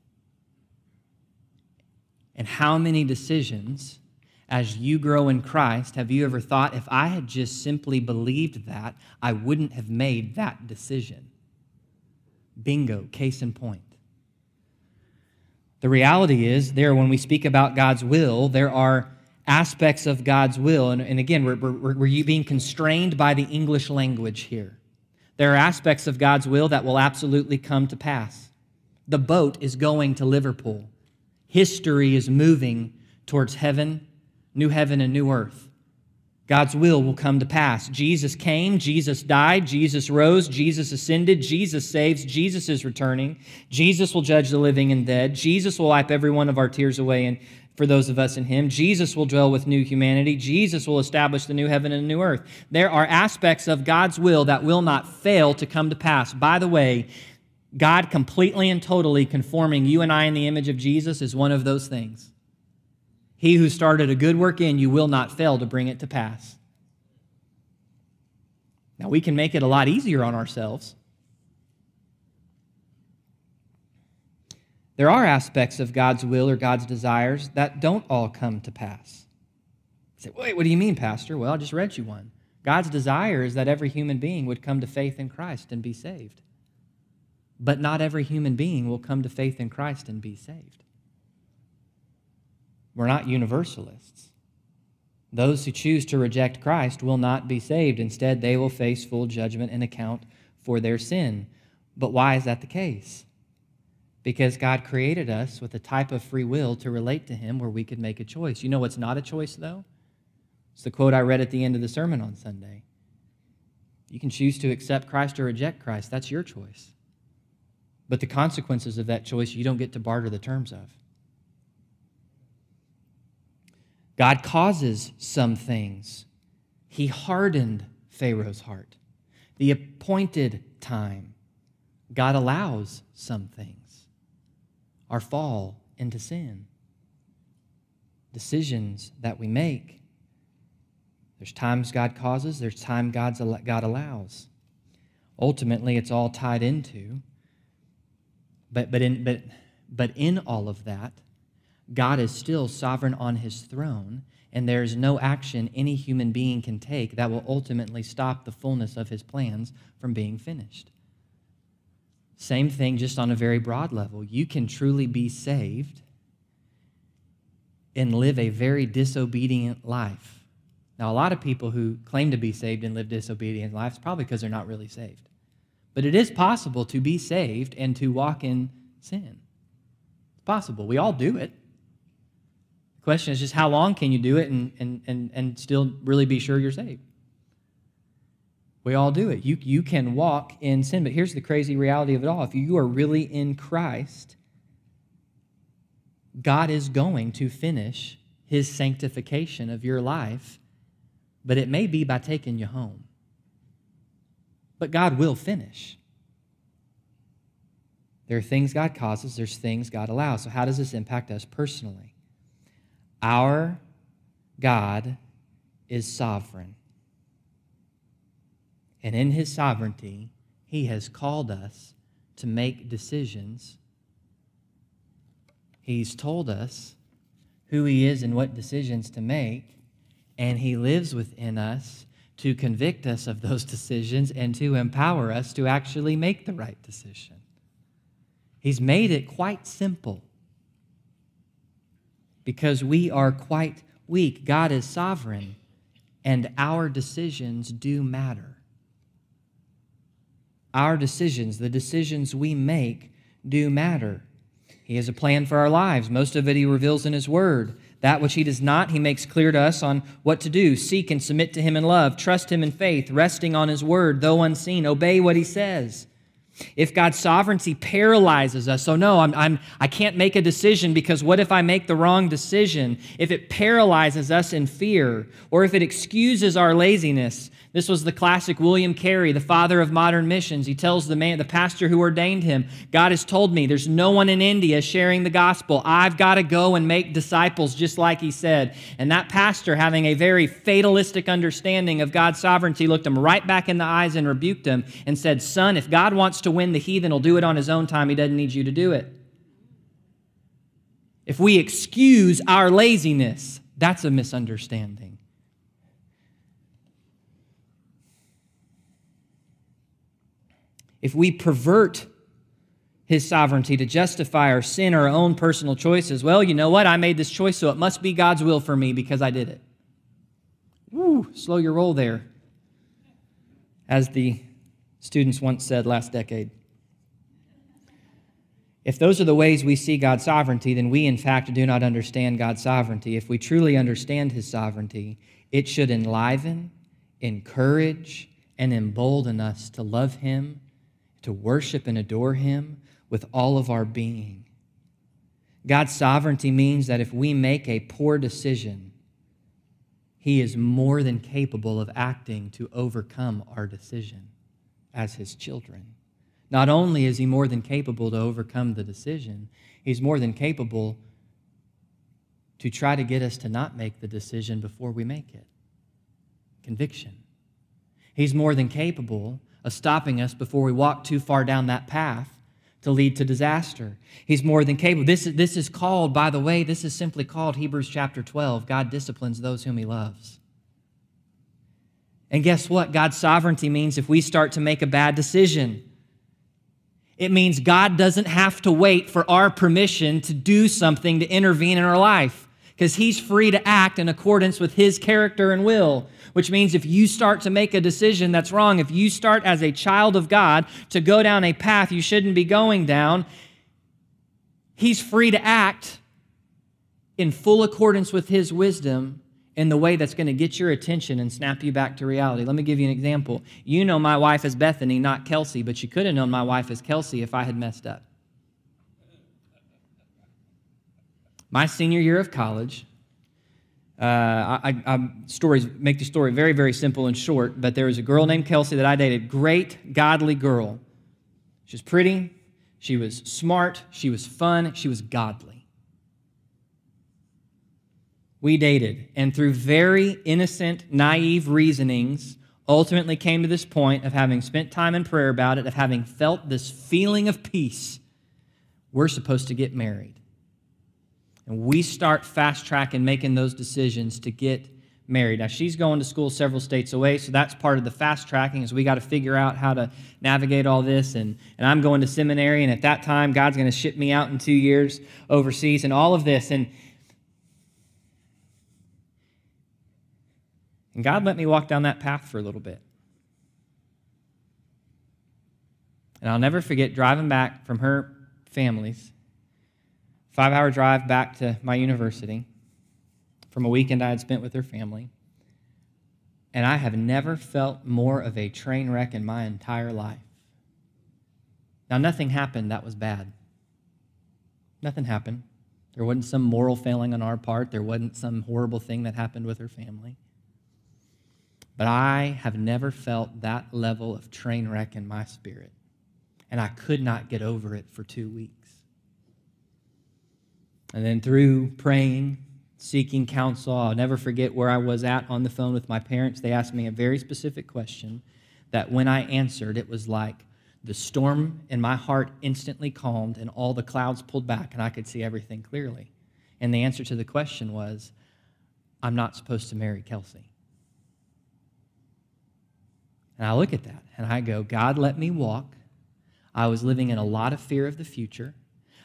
And how many decisions, as you grow in Christ, have you ever thought, if I had just simply believed that, I wouldn't have made that decision? Bingo, case in point. The reality is, there, when we speak about God's will, there are aspects of God's will. And, and again, we're, we're, we're being constrained by the English language here. There are aspects of God's will that will absolutely come to pass. The boat is going to Liverpool. History is moving towards heaven, new heaven, and new earth. God's will will come to pass. Jesus came, Jesus died, Jesus rose, Jesus ascended, Jesus saves, Jesus is returning. Jesus will judge the living and dead. Jesus will wipe every one of our tears away and for those of us in him. Jesus will dwell with new humanity. Jesus will establish the new heaven and the new earth. There are aspects of God's will that will not fail to come to pass. By the way, God completely and totally conforming you and I in the image of Jesus is one of those things. He who started a good work in you will not fail to bring it to pass. Now, we can make it a lot easier on ourselves. There are aspects of God's will or God's desires that don't all come to pass. You say, wait, what do you mean, Pastor? Well, I just read you one. God's desire is that every human being would come to faith in Christ and be saved. But not every human being will come to faith in Christ and be saved. We're not universalists. Those who choose to reject Christ will not be saved. Instead, they will face full judgment and account for their sin. But why is that the case? Because God created us with a type of free will to relate to Him where we could make a choice. You know what's not a choice, though? It's the quote I read at the end of the sermon on Sunday. You can choose to accept Christ or reject Christ. That's your choice. But the consequences of that choice, you don't get to barter the terms of. God causes some things. He hardened Pharaoh's heart. The appointed time, God allows some things. Our fall into sin, decisions that we make. There's times God causes, there's time God's, God allows. Ultimately, it's all tied into. But, but, in, but, but in all of that, God is still sovereign on his throne, and there is no action any human being can take that will ultimately stop the fullness of his plans from being finished. Same thing, just on a very broad level. You can truly be saved and live a very disobedient life. Now, a lot of people who claim to be saved and live disobedient lives probably because they're not really saved. But it is possible to be saved and to walk in sin. It's possible. We all do it question is just how long can you do it and, and, and, and still really be sure you're saved? We all do it. You, you can walk in sin, but here's the crazy reality of it all. If you are really in Christ, God is going to finish his sanctification of your life, but it may be by taking you home. But God will finish. There are things God causes, there's things God allows. So, how does this impact us personally? Our God is sovereign. And in his sovereignty, he has called us to make decisions. He's told us who he is and what decisions to make, and he lives within us to convict us of those decisions and to empower us to actually make the right decision. He's made it quite simple because we are quite weak. God is sovereign, and our decisions do matter. Our decisions, the decisions we make, do matter. He has a plan for our lives. Most of it He reveals in His Word. That which he does not, he makes clear to us on what to do. Seek and submit to him in love. Trust him in faith, resting on his word, though unseen. Obey what he says. If God's sovereignty paralyzes us, so no, I'm, I'm, I can't make a decision because what if I make the wrong decision? If it paralyzes us in fear, or if it excuses our laziness, this was the classic William Carey, the father of modern missions. He tells the man, the pastor who ordained him, God has told me there's no one in India sharing the gospel. I've got to go and make disciples, just like he said. And that pastor, having a very fatalistic understanding of God's sovereignty, looked him right back in the eyes and rebuked him and said, Son, if God wants to win the heathen, he'll do it on his own time. He doesn't need you to do it. If we excuse our laziness, that's a misunderstanding. if we pervert his sovereignty to justify our sin or our own personal choices, well, you know what? I made this choice, so it must be God's will for me because I did it. Woo, slow your roll there. As the students once said last decade. If those are the ways we see God's sovereignty, then we, in fact, do not understand God's sovereignty. If we truly understand His sovereignty, it should enliven, encourage, and embolden us to love Him to worship and adore Him with all of our being. God's sovereignty means that if we make a poor decision, He is more than capable of acting to overcome our decision as His children. Not only is He more than capable to overcome the decision, He's more than capable to try to get us to not make the decision before we make it. Conviction. He's more than capable of stopping us before we walk too far down that path to lead to disaster. He's more than capable. This, this is called, by the way, this is simply called Hebrews chapter 12 God disciplines those whom he loves. And guess what? God's sovereignty means if we start to make a bad decision, it means God doesn't have to wait for our permission to do something to intervene in our life because he's free to act in accordance with his character and will which means if you start to make a decision that's wrong, if you start as a child of God to go down a path you shouldn't be going down, He's free to act in full accordance with His wisdom in the way that's going to get your attention and snap you back to reality. Let me give you an example. You know my wife as Bethany, not Kelsey, but you could have known my wife as Kelsey if I had messed up. My senior year of college, uh, I, I, stories make the story very, very simple and short. But there was a girl named Kelsey that I dated. Great, godly girl. She was pretty. She was smart. She was fun. She was godly. We dated, and through very innocent, naive reasonings, ultimately came to this point of having spent time in prayer about it, of having felt this feeling of peace. We're supposed to get married. And we start fast tracking making those decisions to get married. Now, she's going to school several states away, so that's part of the fast tracking is we got to figure out how to navigate all this. And, and I'm going to seminary, and at that time, God's going to ship me out in two years overseas and all of this. And, and God let me walk down that path for a little bit. And I'll never forget driving back from her family's five hour drive back to my university from a weekend I had spent with her family. And I have never felt more of a train wreck in my entire life. Now, nothing happened that was bad. Nothing happened. There wasn't some moral failing on our part, there wasn't some horrible thing that happened with her family. But I have never felt that level of train wreck in my spirit. And I could not get over it for two weeks. And then through praying, seeking counsel, I'll never forget where I was at on the phone with my parents. They asked me a very specific question that when I answered, it was like the storm in my heart instantly calmed and all the clouds pulled back and I could see everything clearly. And the answer to the question was, I'm not supposed to marry Kelsey. And I look at that and I go, God let me walk. I was living in a lot of fear of the future.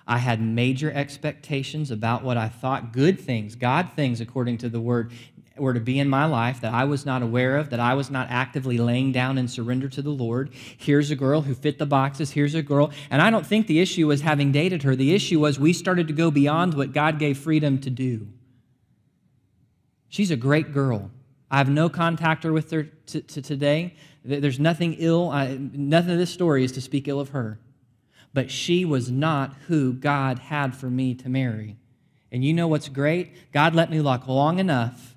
I had major expectations about what I thought good things, God things, according to the word, were to be in my life that I was not aware of, that I was not actively laying down and surrender to the Lord. Here's a girl who fit the boxes. Here's a girl. And I don't think the issue was having dated her. The issue was we started to go beyond what God gave freedom to do. She's a great girl. I have no contact with her to, to today. There's nothing ill. I, nothing of this story is to speak ill of her. But she was not who God had for me to marry. And you know what's great? God let me lock long enough,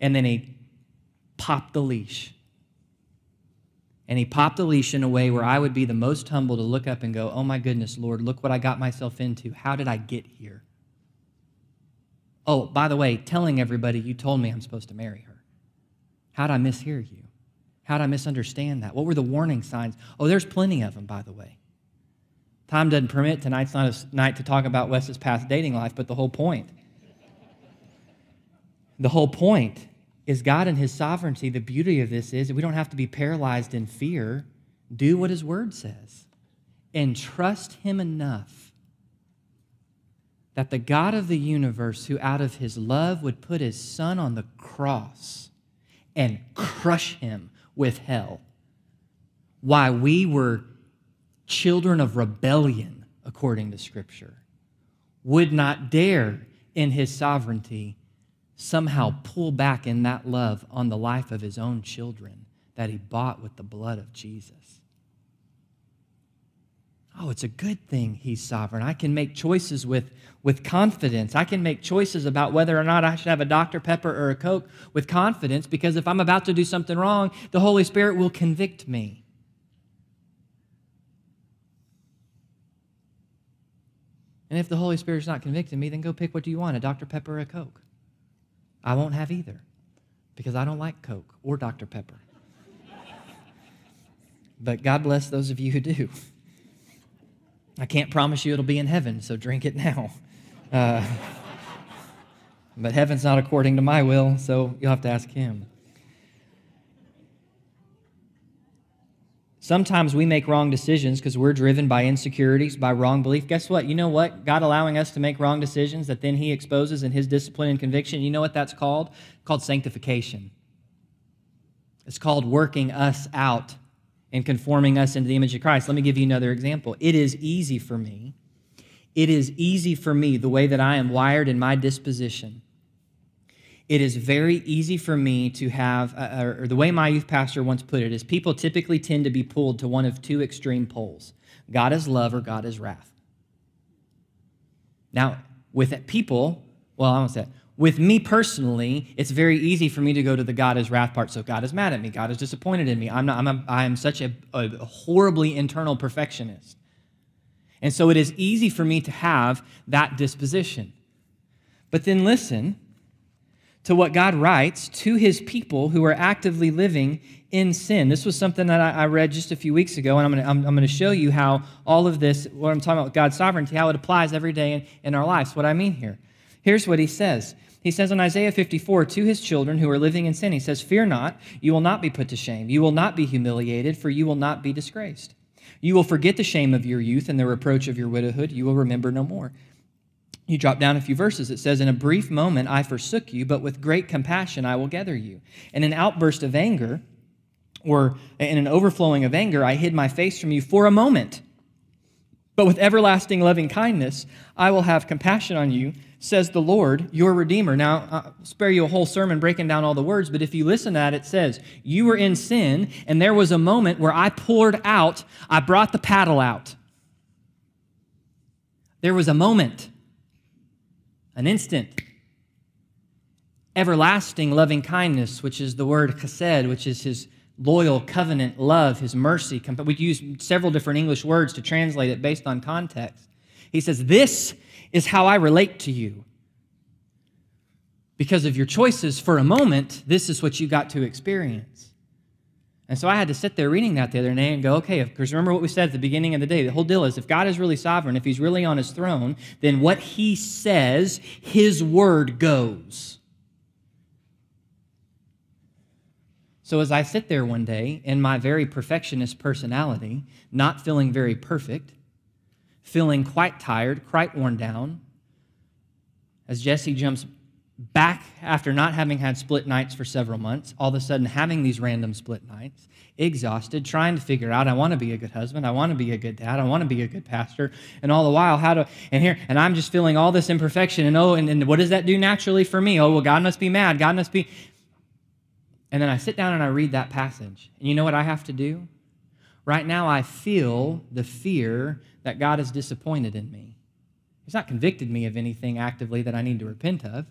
and then He popped the leash. And He popped the leash in a way where I would be the most humble to look up and go, Oh my goodness, Lord, look what I got myself into. How did I get here? Oh, by the way, telling everybody you told me I'm supposed to marry her. How did I mishear you? How did I misunderstand that? What were the warning signs? Oh, there's plenty of them, by the way. Time doesn't permit. Tonight's not a night to talk about Wes's past dating life, but the whole point. The whole point is God and His sovereignty. The beauty of this is that we don't have to be paralyzed in fear. Do what His word says and trust Him enough that the God of the universe, who out of His love would put His Son on the cross and crush Him with hell, why we were children of rebellion, according to Scripture, would not dare in his sovereignty somehow pull back in that love on the life of his own children that he bought with the blood of Jesus. Oh, it's a good thing he's sovereign. I can make choices with, with confidence. I can make choices about whether or not I should have a Dr. Pepper or a Coke with confidence because if I'm about to do something wrong, the Holy Spirit will convict me. And if the Holy Spirit's not convicting me, then go pick what do you want, a Dr. Pepper or a Coke. I won't have either because I don't like Coke or Dr. Pepper. but God bless those of you who do. I can't promise you it'll be in heaven, so drink it now. Uh, but heaven's not according to my will, so you'll have to ask Him. Sometimes we make wrong decisions because we're driven by insecurities, by wrong belief. Guess what? You know what? God allowing us to make wrong decisions that then He exposes in His discipline and conviction, you know what that's called? It's called sanctification. It's called working us out and conforming us into the image of Christ. Let me give you another example. It is easy for me. It is easy for me, the way that I am wired in my disposition, it is very easy for me to have, uh, or the way my youth pastor once put it is people typically tend to be pulled to one of two extreme poles God is love or God is wrath. Now, with people, well, I won't say that. With me personally, it's very easy for me to go to the God is wrath part. So God is mad at me. God is disappointed in me. I'm not, I'm a, I am such a, a horribly internal perfectionist. And so it is easy for me to have that disposition. But then listen, to what God writes to his people who are actively living in sin. This was something that I, read just a few weeks ago, and I'm going to I'm, I'm to show you how all of this, what I'm talking about God's sovereignty, how it applies every day in, in our lives, what I mean here. Here's what he says. He says in Isaiah 54 to his children who are living in sin, he says, Fear not, you will not be put to shame. You will not be humiliated, for you will not be disgraced. You will forget the shame of your youth and the reproach of your widowhood. You will remember no more. You drop down a few verses. It says, In a brief moment I forsook you, but with great compassion I will gather you. In an outburst of anger, or in an overflowing of anger, I hid my face from you for a moment. But with everlasting loving kindness, I will have compassion on you, says the Lord, your Redeemer. Now, I'll spare you a whole sermon breaking down all the words, but if you listen to that, it says, You were in sin, and there was a moment where I poured out, I brought the paddle out. There was a moment an instant. Everlasting loving kindness, which is the word chesed, which is his loyal covenant love, his mercy. We use several different English words to translate it based on context. He says, This is how I relate to you. Because of your choices for a moment, this is what you got to experience. And so I had to sit there reading that the other day and go, okay, because remember what we said at the beginning of the day. The whole deal is if God is really sovereign, if he's really on his throne, then what he says, his word goes. So as I sit there one day in my very perfectionist personality, not feeling very perfect, feeling quite tired, quite worn down, as Jesse jumps back after not having had split nights for several months, all of a sudden having these random split nights, exhausted, trying to figure out, I want to be a good husband, I want to be a good dad, I want to be a good pastor, and all the while, how to, and here, and I'm just feeling all this imperfection, and oh, and, and what does that do naturally for me? Oh, well, God must be mad, God must be. And then I sit down and I read that passage, and you know what I have to do? Right now, I feel the fear that God is disappointed in me. He's not convicted me of anything actively that I need to repent of.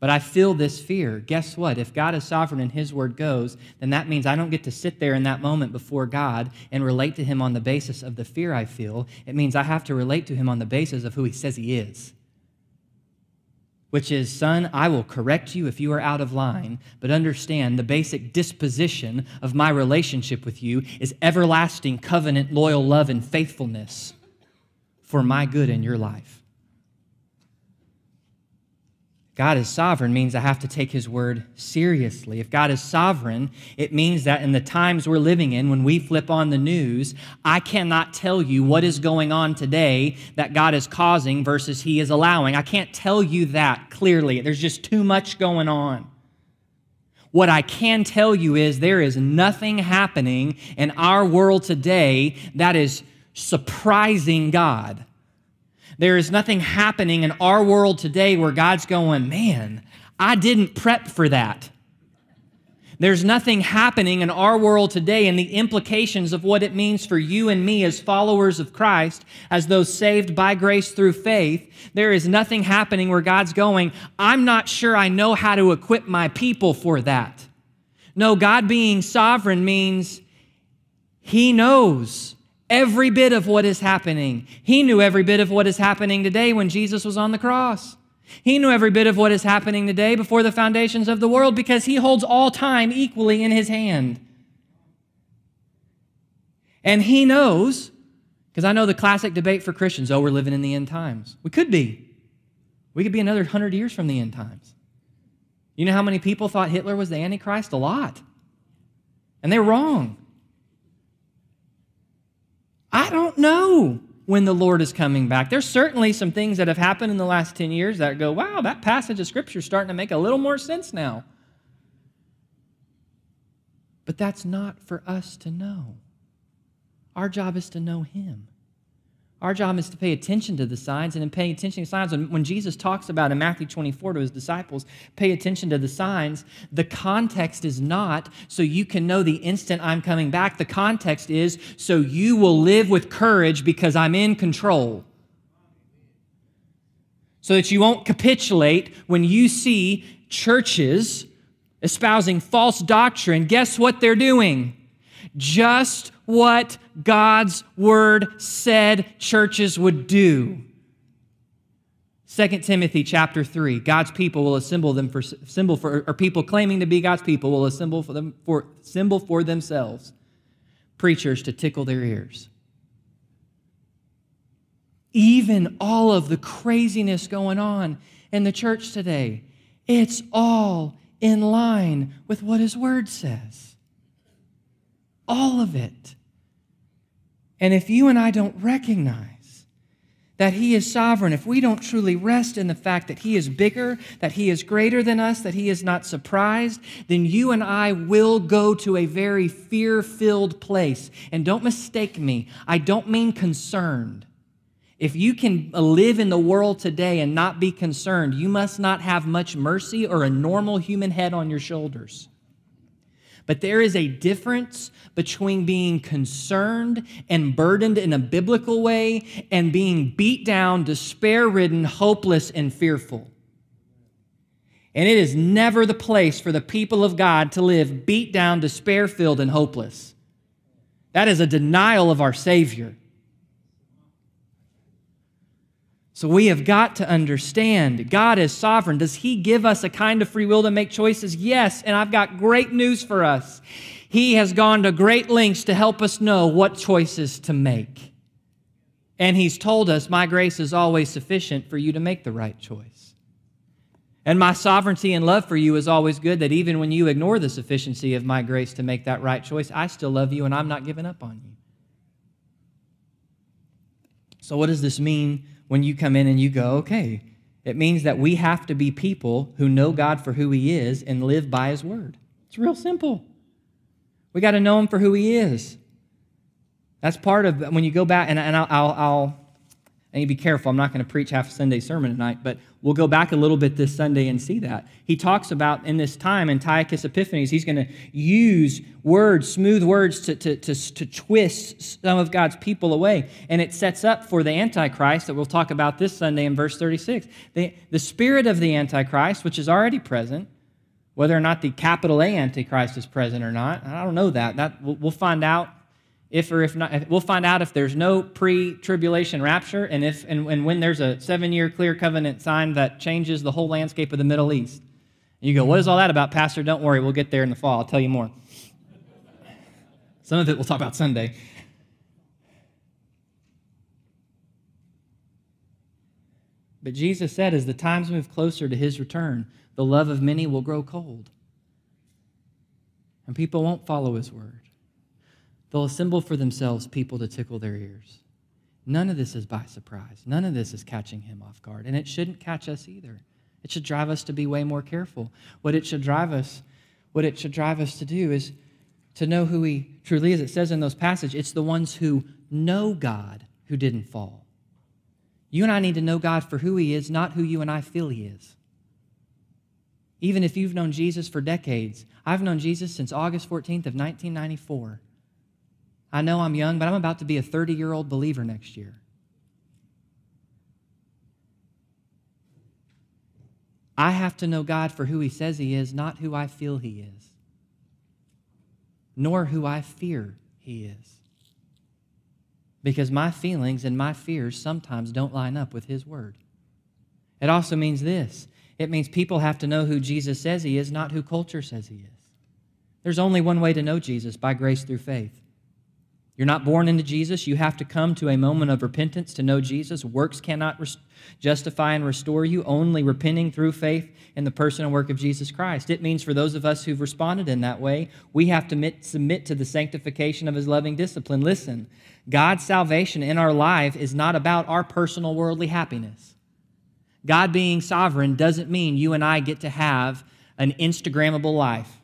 But I feel this fear. Guess what? If God is sovereign and His word goes, then that means I don't get to sit there in that moment before God and relate to Him on the basis of the fear I feel. It means I have to relate to Him on the basis of who He says He is. Which is, son, I will correct you if you are out of line, but understand the basic disposition of my relationship with you is everlasting covenant, loyal love, and faithfulness for my good in your life. God is sovereign means I have to take his word seriously. If God is sovereign, it means that in the times we're living in, when we flip on the news, I cannot tell you what is going on today that God is causing versus he is allowing. I can't tell you that clearly. There's just too much going on. What I can tell you is there is nothing happening in our world today that is surprising God. There is nothing happening in our world today where God's going, man, I didn't prep for that. There's nothing happening in our world today and the implications of what it means for you and me as followers of Christ, as those saved by grace through faith. There is nothing happening where God's going, I'm not sure I know how to equip my people for that. No, God being sovereign means He knows every bit of what is happening. He knew every bit of what is happening today when Jesus was on the cross. He knew every bit of what is happening today before the foundations of the world because he holds all time equally in his hand. And he knows, because I know the classic debate for Christians oh, we're living in the end times. We could be. We could be another hundred years from the end times. You know how many people thought Hitler was the Antichrist? A lot. And they're wrong. I don't know when the Lord is coming back. There's certainly some things that have happened in the last 10 years that go, wow, that passage of Scripture is starting to make a little more sense now. But that's not for us to know. Our job is to know Him. Our job is to pay attention to the signs, and in paying attention to signs, when, when Jesus talks about in Matthew 24 to his disciples, pay attention to the signs, the context is not so you can know the instant I'm coming back. The context is so you will live with courage because I'm in control. So that you won't capitulate when you see churches espousing false doctrine. Guess what they're doing? Just what God's word said churches would do. 2 Timothy chapter 3 God's people will assemble them for symbol for or people claiming to be God's people will assemble for them for symbol for themselves preachers to tickle their ears. Even all of the craziness going on in the church today, it's all in line with what his word says. All of it. And if you and I don't recognize that He is sovereign, if we don't truly rest in the fact that He is bigger, that He is greater than us, that He is not surprised, then you and I will go to a very fear filled place. And don't mistake me, I don't mean concerned. If you can live in the world today and not be concerned, you must not have much mercy or a normal human head on your shoulders. But there is a difference between being concerned and burdened in a biblical way and being beat down, despair ridden, hopeless, and fearful. And it is never the place for the people of God to live beat down, despair filled, and hopeless. That is a denial of our Savior. So we have got to understand God is sovereign. Does He give us a kind of free will to make choices? Yes. And I've got great news for us. He has gone to great lengths to help us know what choices to make. And He's told us, My grace is always sufficient for you to make the right choice. And my sovereignty and love for you is always good, that even when you ignore the sufficiency of my grace to make that right choice, I still love you and I'm not giving up on you. So, what does this mean when you come in and you go, okay, It means that we have to be people who know God for who He is and live by His word. It's real simple. We got to know Him for who He is. That's part of when you go back, and, and I'll, I'll, I'll I be careful. I'm not going to preach half a Sunday sermon tonight, but we'll go back a little bit this Sunday and see that. He talks about in this time, Antiochus Epiphanes, he's going to use words, smooth words, to, to, to, to twist some of God's people away. And it sets up for the Antichrist that we'll talk about this Sunday in verse 36. The, the spirit of the Antichrist, which is already present, whether or not the capital A Antichrist is present or not, I don't know that. that we'll find out if or if not, we'll find out if there's no pre-tribulation rapture, and if and, and when there's a seven-year clear covenant sign that changes the whole landscape of the Middle East. And you go, what is all that about, Pastor? Don't worry, we'll get there in the fall. I'll tell you more. Some of it we'll talk about Sunday. But Jesus said, as the times move closer to his return, the love of many will grow cold. And people won't follow his word. They'll assemble for themselves people to tickle their ears. None of this is by surprise. None of this is catching him off guard. And it shouldn't catch us either. It should drive us to be way more careful. What it should drive us, what it should drive us to do is to know who he truly is. It says in those passages, it's the ones who know God who didn't fall. You and I need to know God for who he is, not who you and I feel he is. Even if you've known Jesus for decades, I've known Jesus since August 14th of 1994. I know I'm young, but I'm about to be a 30 year old believer next year. I have to know God for who He says He is, not who I feel He is, nor who I fear He is. Because my feelings and my fears sometimes don't line up with His Word. It also means this it means people have to know who Jesus says He is, not who culture says He is. There's only one way to know Jesus by grace through faith. You're not born into Jesus. You have to come to a moment of repentance to know Jesus. Works cannot justify and restore you, only repenting through faith in the person and work of Jesus Christ. It means for those of us who've responded in that way, we have to mit- submit to the sanctification of his loving discipline. Listen, God's salvation in our life is not about our personal worldly happiness. God being sovereign doesn't mean you and I get to have an Instagrammable life.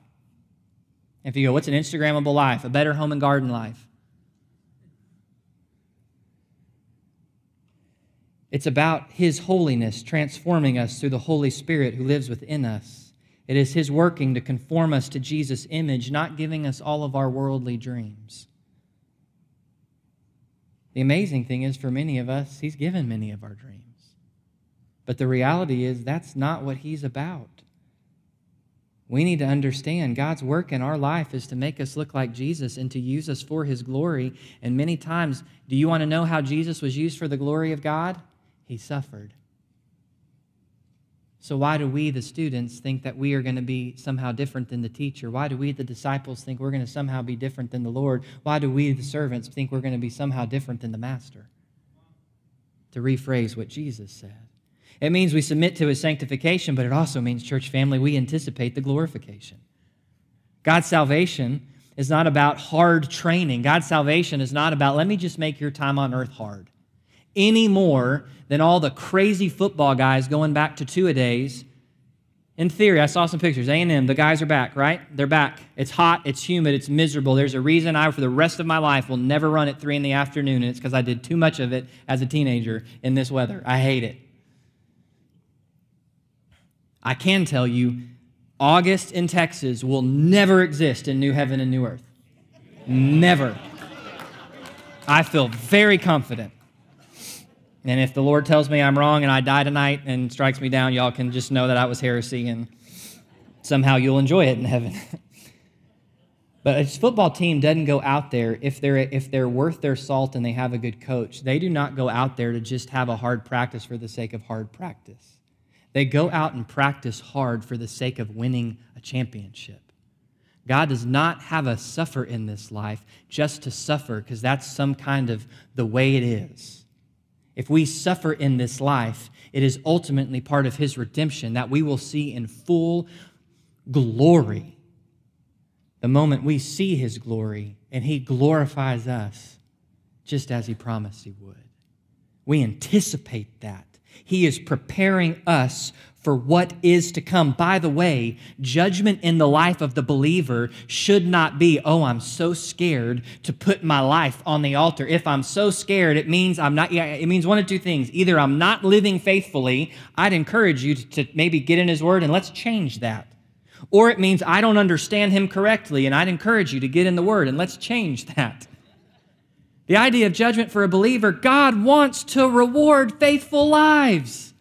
If you go, what's an Instagrammable life? A better home and garden life. It's about His holiness transforming us through the Holy Spirit who lives within us. It is His working to conform us to Jesus' image, not giving us all of our worldly dreams. The amazing thing is, for many of us, He's given many of our dreams. But the reality is, that's not what He's about. We need to understand God's work in our life is to make us look like Jesus and to use us for His glory. And many times, do you want to know how Jesus was used for the glory of God? He suffered. So, why do we, the students, think that we are going to be somehow different than the teacher? Why do we, the disciples, think we're going to somehow be different than the Lord? Why do we, the servants, think we're going to be somehow different than the Master? To rephrase what Jesus said. It means we submit to his sanctification, but it also means, church family, we anticipate the glorification. God's salvation is not about hard training. God's salvation is not about, let me just make your time on earth hard any more than all the crazy football guys going back to two a days. In theory, I saw some pictures. A&M, the guys are back, right? They're back. It's hot, it's humid, it's miserable. There's a reason I, for the rest of my life, will never run at 3 in the afternoon, and it's because I did too much of it as a teenager in this weather. I hate it. I can tell you, August in Texas will never exist in New Heaven and New Earth. Never. I feel very confident. And if the Lord tells me I'm wrong and I die tonight and strikes me down, y'all can just know that I was heresy and somehow you'll enjoy it in heaven. but a football team doesn't go out there if they're if they're worth their salt and they have a good coach. They do not go out there to just have a hard practice for the sake of hard practice. They go out and practice hard for the sake of winning a championship. God does not have us suffer in this life just to suffer because that's some kind of the way it is. If we suffer in this life, it is ultimately part of his redemption that we will see in full glory. The moment we see his glory and he glorifies us just as he promised he would. We anticipate that. He is preparing us for what is to come. By the way, judgment in the life of the believer should not be, oh, I'm so scared to put my life on the altar. If I'm so scared, it means I'm not, yeah, it means one of two things. Either I'm not living faithfully, I'd encourage you to, to maybe get in his word and let's change that. Or it means I don't understand him correctly, and I'd encourage you to get in the word and let's change that. The idea of judgment for a believer, God wants to reward faithful lives.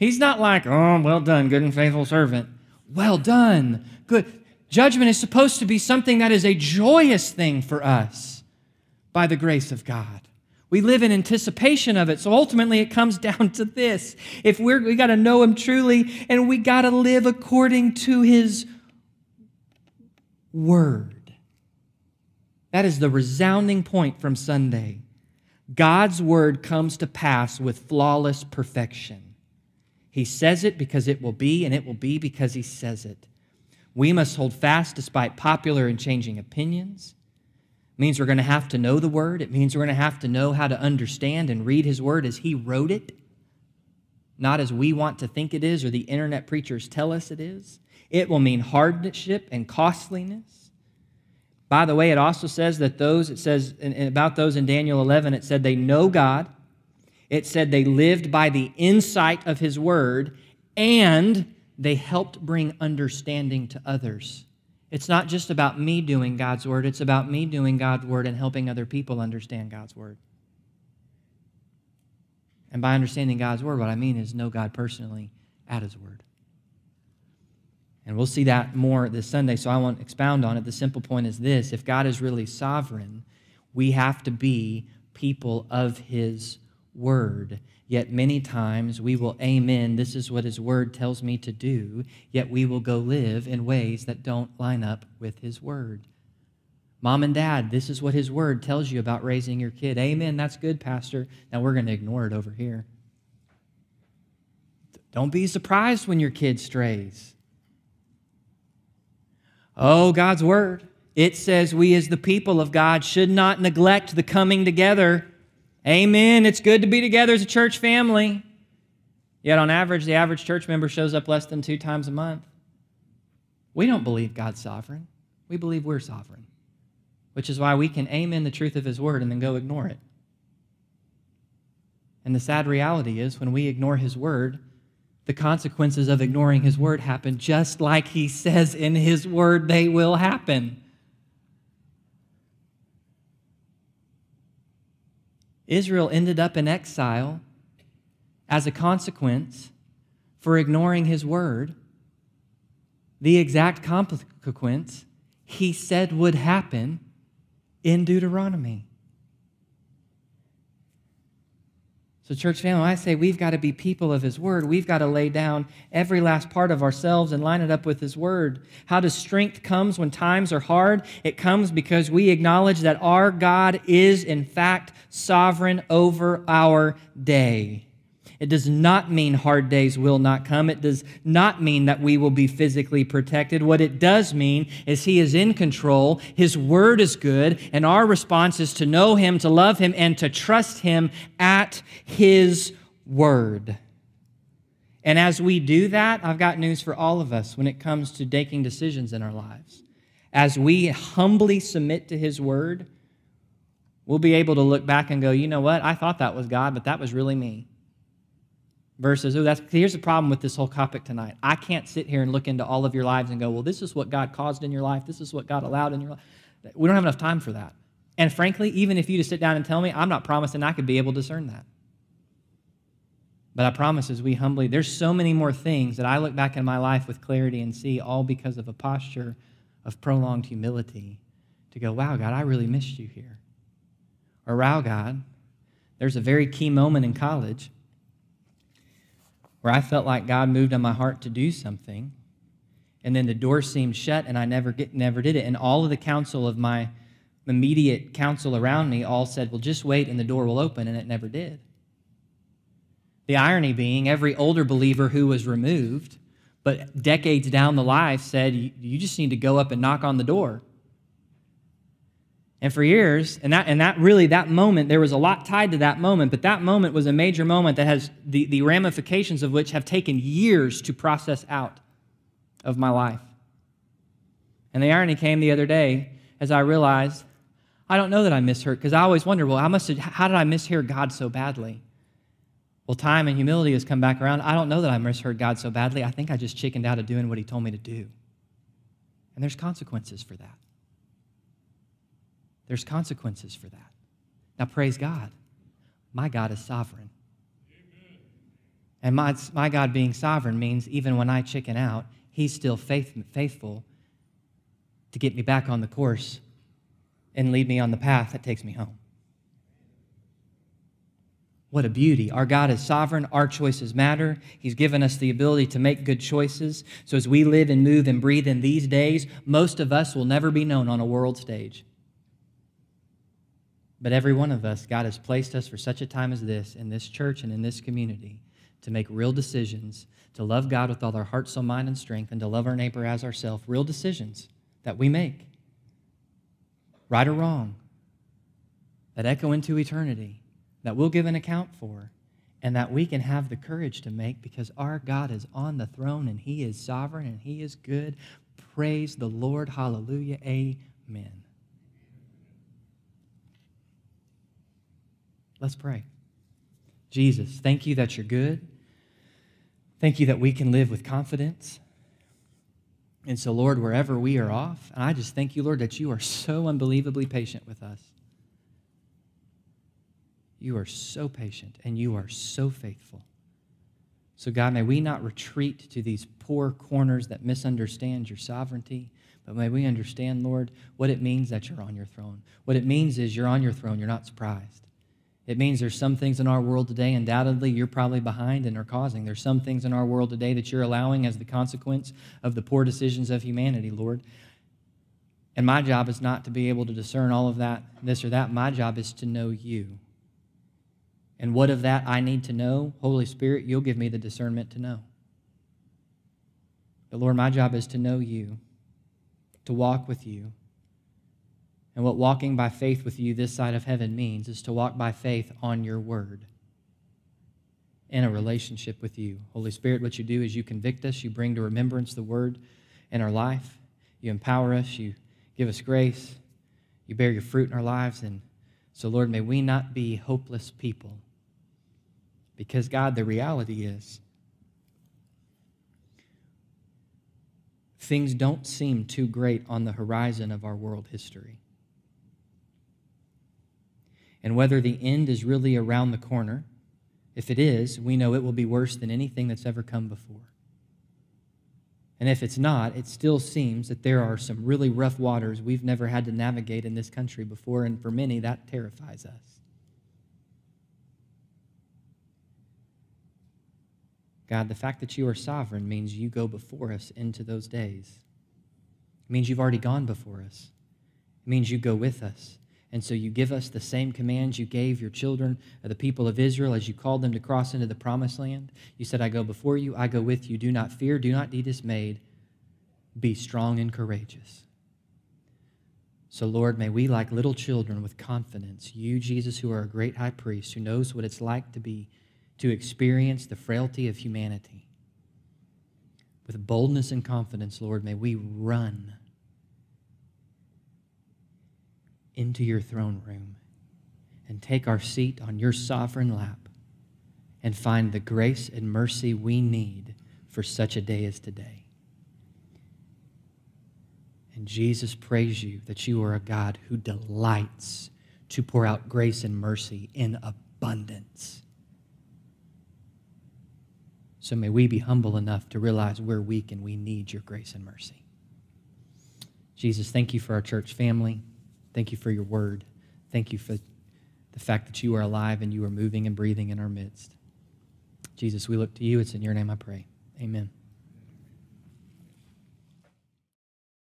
He's not like, oh, well done, good and faithful servant. Well done, good. Judgment is supposed to be something that is a joyous thing for us by the grace of God. We live in anticipation of it. So ultimately, it comes down to this. If we're, we got to know Him truly, and we got to live according to His word. That is the resounding point from Sunday. God's word comes to pass with flawless perfection. He says it because it will be, and it will be because he says it. We must hold fast despite popular and changing opinions. It means we're going to have to know the word. It means we're going to have to know how to understand and read his word as he wrote it, not as we want to think it is or the internet preachers tell us it is. It will mean hardship and costliness. By the way, it also says that those, it says about those in Daniel 11, it said they know God it said they lived by the insight of his word and they helped bring understanding to others. It's not just about me doing God's word, it's about me doing God's word and helping other people understand God's word. And by understanding God's word, what I mean is know God personally at his word. And we'll see that more this Sunday, so I won't expound on it. The simple point is this if God is really sovereign, we have to be people of his word. Yet many times we will amen, this is what his word tells me to do, yet we will go live in ways that don't line up with his word. Mom and dad, this is what his word tells you about raising your kid. Amen, that's good, Pastor. Now we're going to ignore it over here. Don't be surprised when your kid strays. Oh, God's word. It says we, as the people of God, should not neglect the coming together Amen. It's good to be together as a church family. Yet, on average, the average church member shows up less than two times a month. We don't believe God's sovereign. We believe we're sovereign, which is why we can amen the truth of His word and then go ignore it. And the sad reality is, when we ignore His word, the consequences of ignoring His word happen just like He says in His word they will happen. Israel ended up in exile as a consequence for ignoring his word. The exact consequence he said would happen in Deuteronomy. So, church family, I say we've got to be people of His Word. We've got to lay down every last part of ourselves and line it up with His Word. How does strength comes when times are hard? It comes because we acknowledge that our God is, in fact, sovereign over our day. It does not mean hard days will not come. It does not mean that we will be physically protected. What it does mean is He is in control, His word is good, and our response is to know Him, to love Him, and to trust Him at His word. And as we do that, I've got news for all of us when it comes to making decisions in our lives. As we humbly submit to His word, we'll be able to look back and go, you know what? I thought that was God, but that was really me versus, oh, that's here's the problem with this whole topic tonight. I can't sit here and look into all of your lives and go, well, this is what God caused in your life, this is what God allowed in your life. We don't have enough time for that. And frankly, even if you just sit down and tell me, I'm not promising I could be able to discern that. But I promise as we humbly, there's so many more things that I look back in my life with clarity and see, all because of a posture of prolonged humility to go, wow, God, I really missed you here. Or, wow, God, there's a very key moment in college where I felt like God moved on my heart to do something, and then the door seemed shut, and I never get, never did it. And all of the counsel of my immediate counsel around me all said, "Well, just wait, and the door will open," and it never did. The irony being, every older believer who was removed, but decades down the life, said, "You just need to go up and knock on the door." And for years, and that, and that really, that moment, there was a lot tied to that moment, but that moment was a major moment that has the, the ramifications of which have taken years to process out of my life. And the irony came the other day as I realized I don't know that I misheard, because I always wonder, well, I must have, how did I mishear God so badly? Well, time and humility has come back around. I don't know that I misheard God so badly. I think I just chickened out of doing what He told me to do. And there's consequences for that. There's consequences for that. Now, praise God. My God is sovereign. And my, my God being sovereign means even when I chicken out, He's still faith, faithful to get me back on the course and lead me on the path that takes me home. What a beauty. Our God is sovereign. Our choices matter. He's given us the ability to make good choices. So as we live and move and breathe in these days, most of us will never be known on a world stage. But every one of us, God has placed us for such a time as this in this church and in this community to make real decisions, to love God with all our heart, soul, mind, and strength, and to love our neighbor as ourselves. Real decisions that we make, right or wrong, that echo into eternity, that we'll give an account for, and that we can have the courage to make because our God is on the throne and He is sovereign and He is good. Praise the Lord. Hallelujah. Amen. Let's pray. Jesus, thank you that you're good. Thank you that we can live with confidence. And so, Lord, wherever we are off, and I just thank you, Lord, that you are so unbelievably patient with us. You are so patient and you are so faithful. So, God, may we not retreat to these poor corners that misunderstand your sovereignty, but may we understand, Lord, what it means that you're on your throne. What it means is you're on your throne, you're not surprised. It means there's some things in our world today, undoubtedly, you're probably behind and are causing. There's some things in our world today that you're allowing as the consequence of the poor decisions of humanity, Lord. And my job is not to be able to discern all of that, this or that. My job is to know you. And what of that I need to know? Holy Spirit, you'll give me the discernment to know. But Lord, my job is to know you, to walk with you, and what walking by faith with you this side of heaven means is to walk by faith on your word in a relationship with you. Holy Spirit, what you do is you convict us, you bring to remembrance the word in our life, you empower us, you give us grace, you bear your fruit in our lives. And so, Lord, may we not be hopeless people. Because, God, the reality is, things don't seem too great on the horizon of our world history and whether the end is really around the corner. If it is, we know it will be worse than anything that's ever come before. And if it's not, it still seems that there are some really rough waters we've never had to navigate in this country before, and for many, that terrifies us. God, the fact that you are sovereign means you go before us into those days. It means you've already gone before us. It means you go with us. And so you give us the same commands you gave your children, uh, the people of Israel, as you called them to cross into the promised land. You said, I go before you, I go with you. Do not fear, do not be dismayed. Be strong and courageous. So, Lord, may we, like little children, with confidence, you, Jesus, who are a great high priest, who knows what it's like to be, to experience the frailty of humanity, with boldness and confidence, Lord, may we run into your throne room and take our seat on your sovereign lap and find the grace and mercy we need for such a day as today. And Jesus, praise you that you are a God who delights to pour out grace and mercy in abundance. So may we be humble enough to realize we're weak and we need your grace and mercy. Jesus, thank you for our church family. Thank you for your word. Thank you for the fact that you are alive and you are moving and breathing in our midst. Jesus, we look to you. It's in your name I pray. Amen.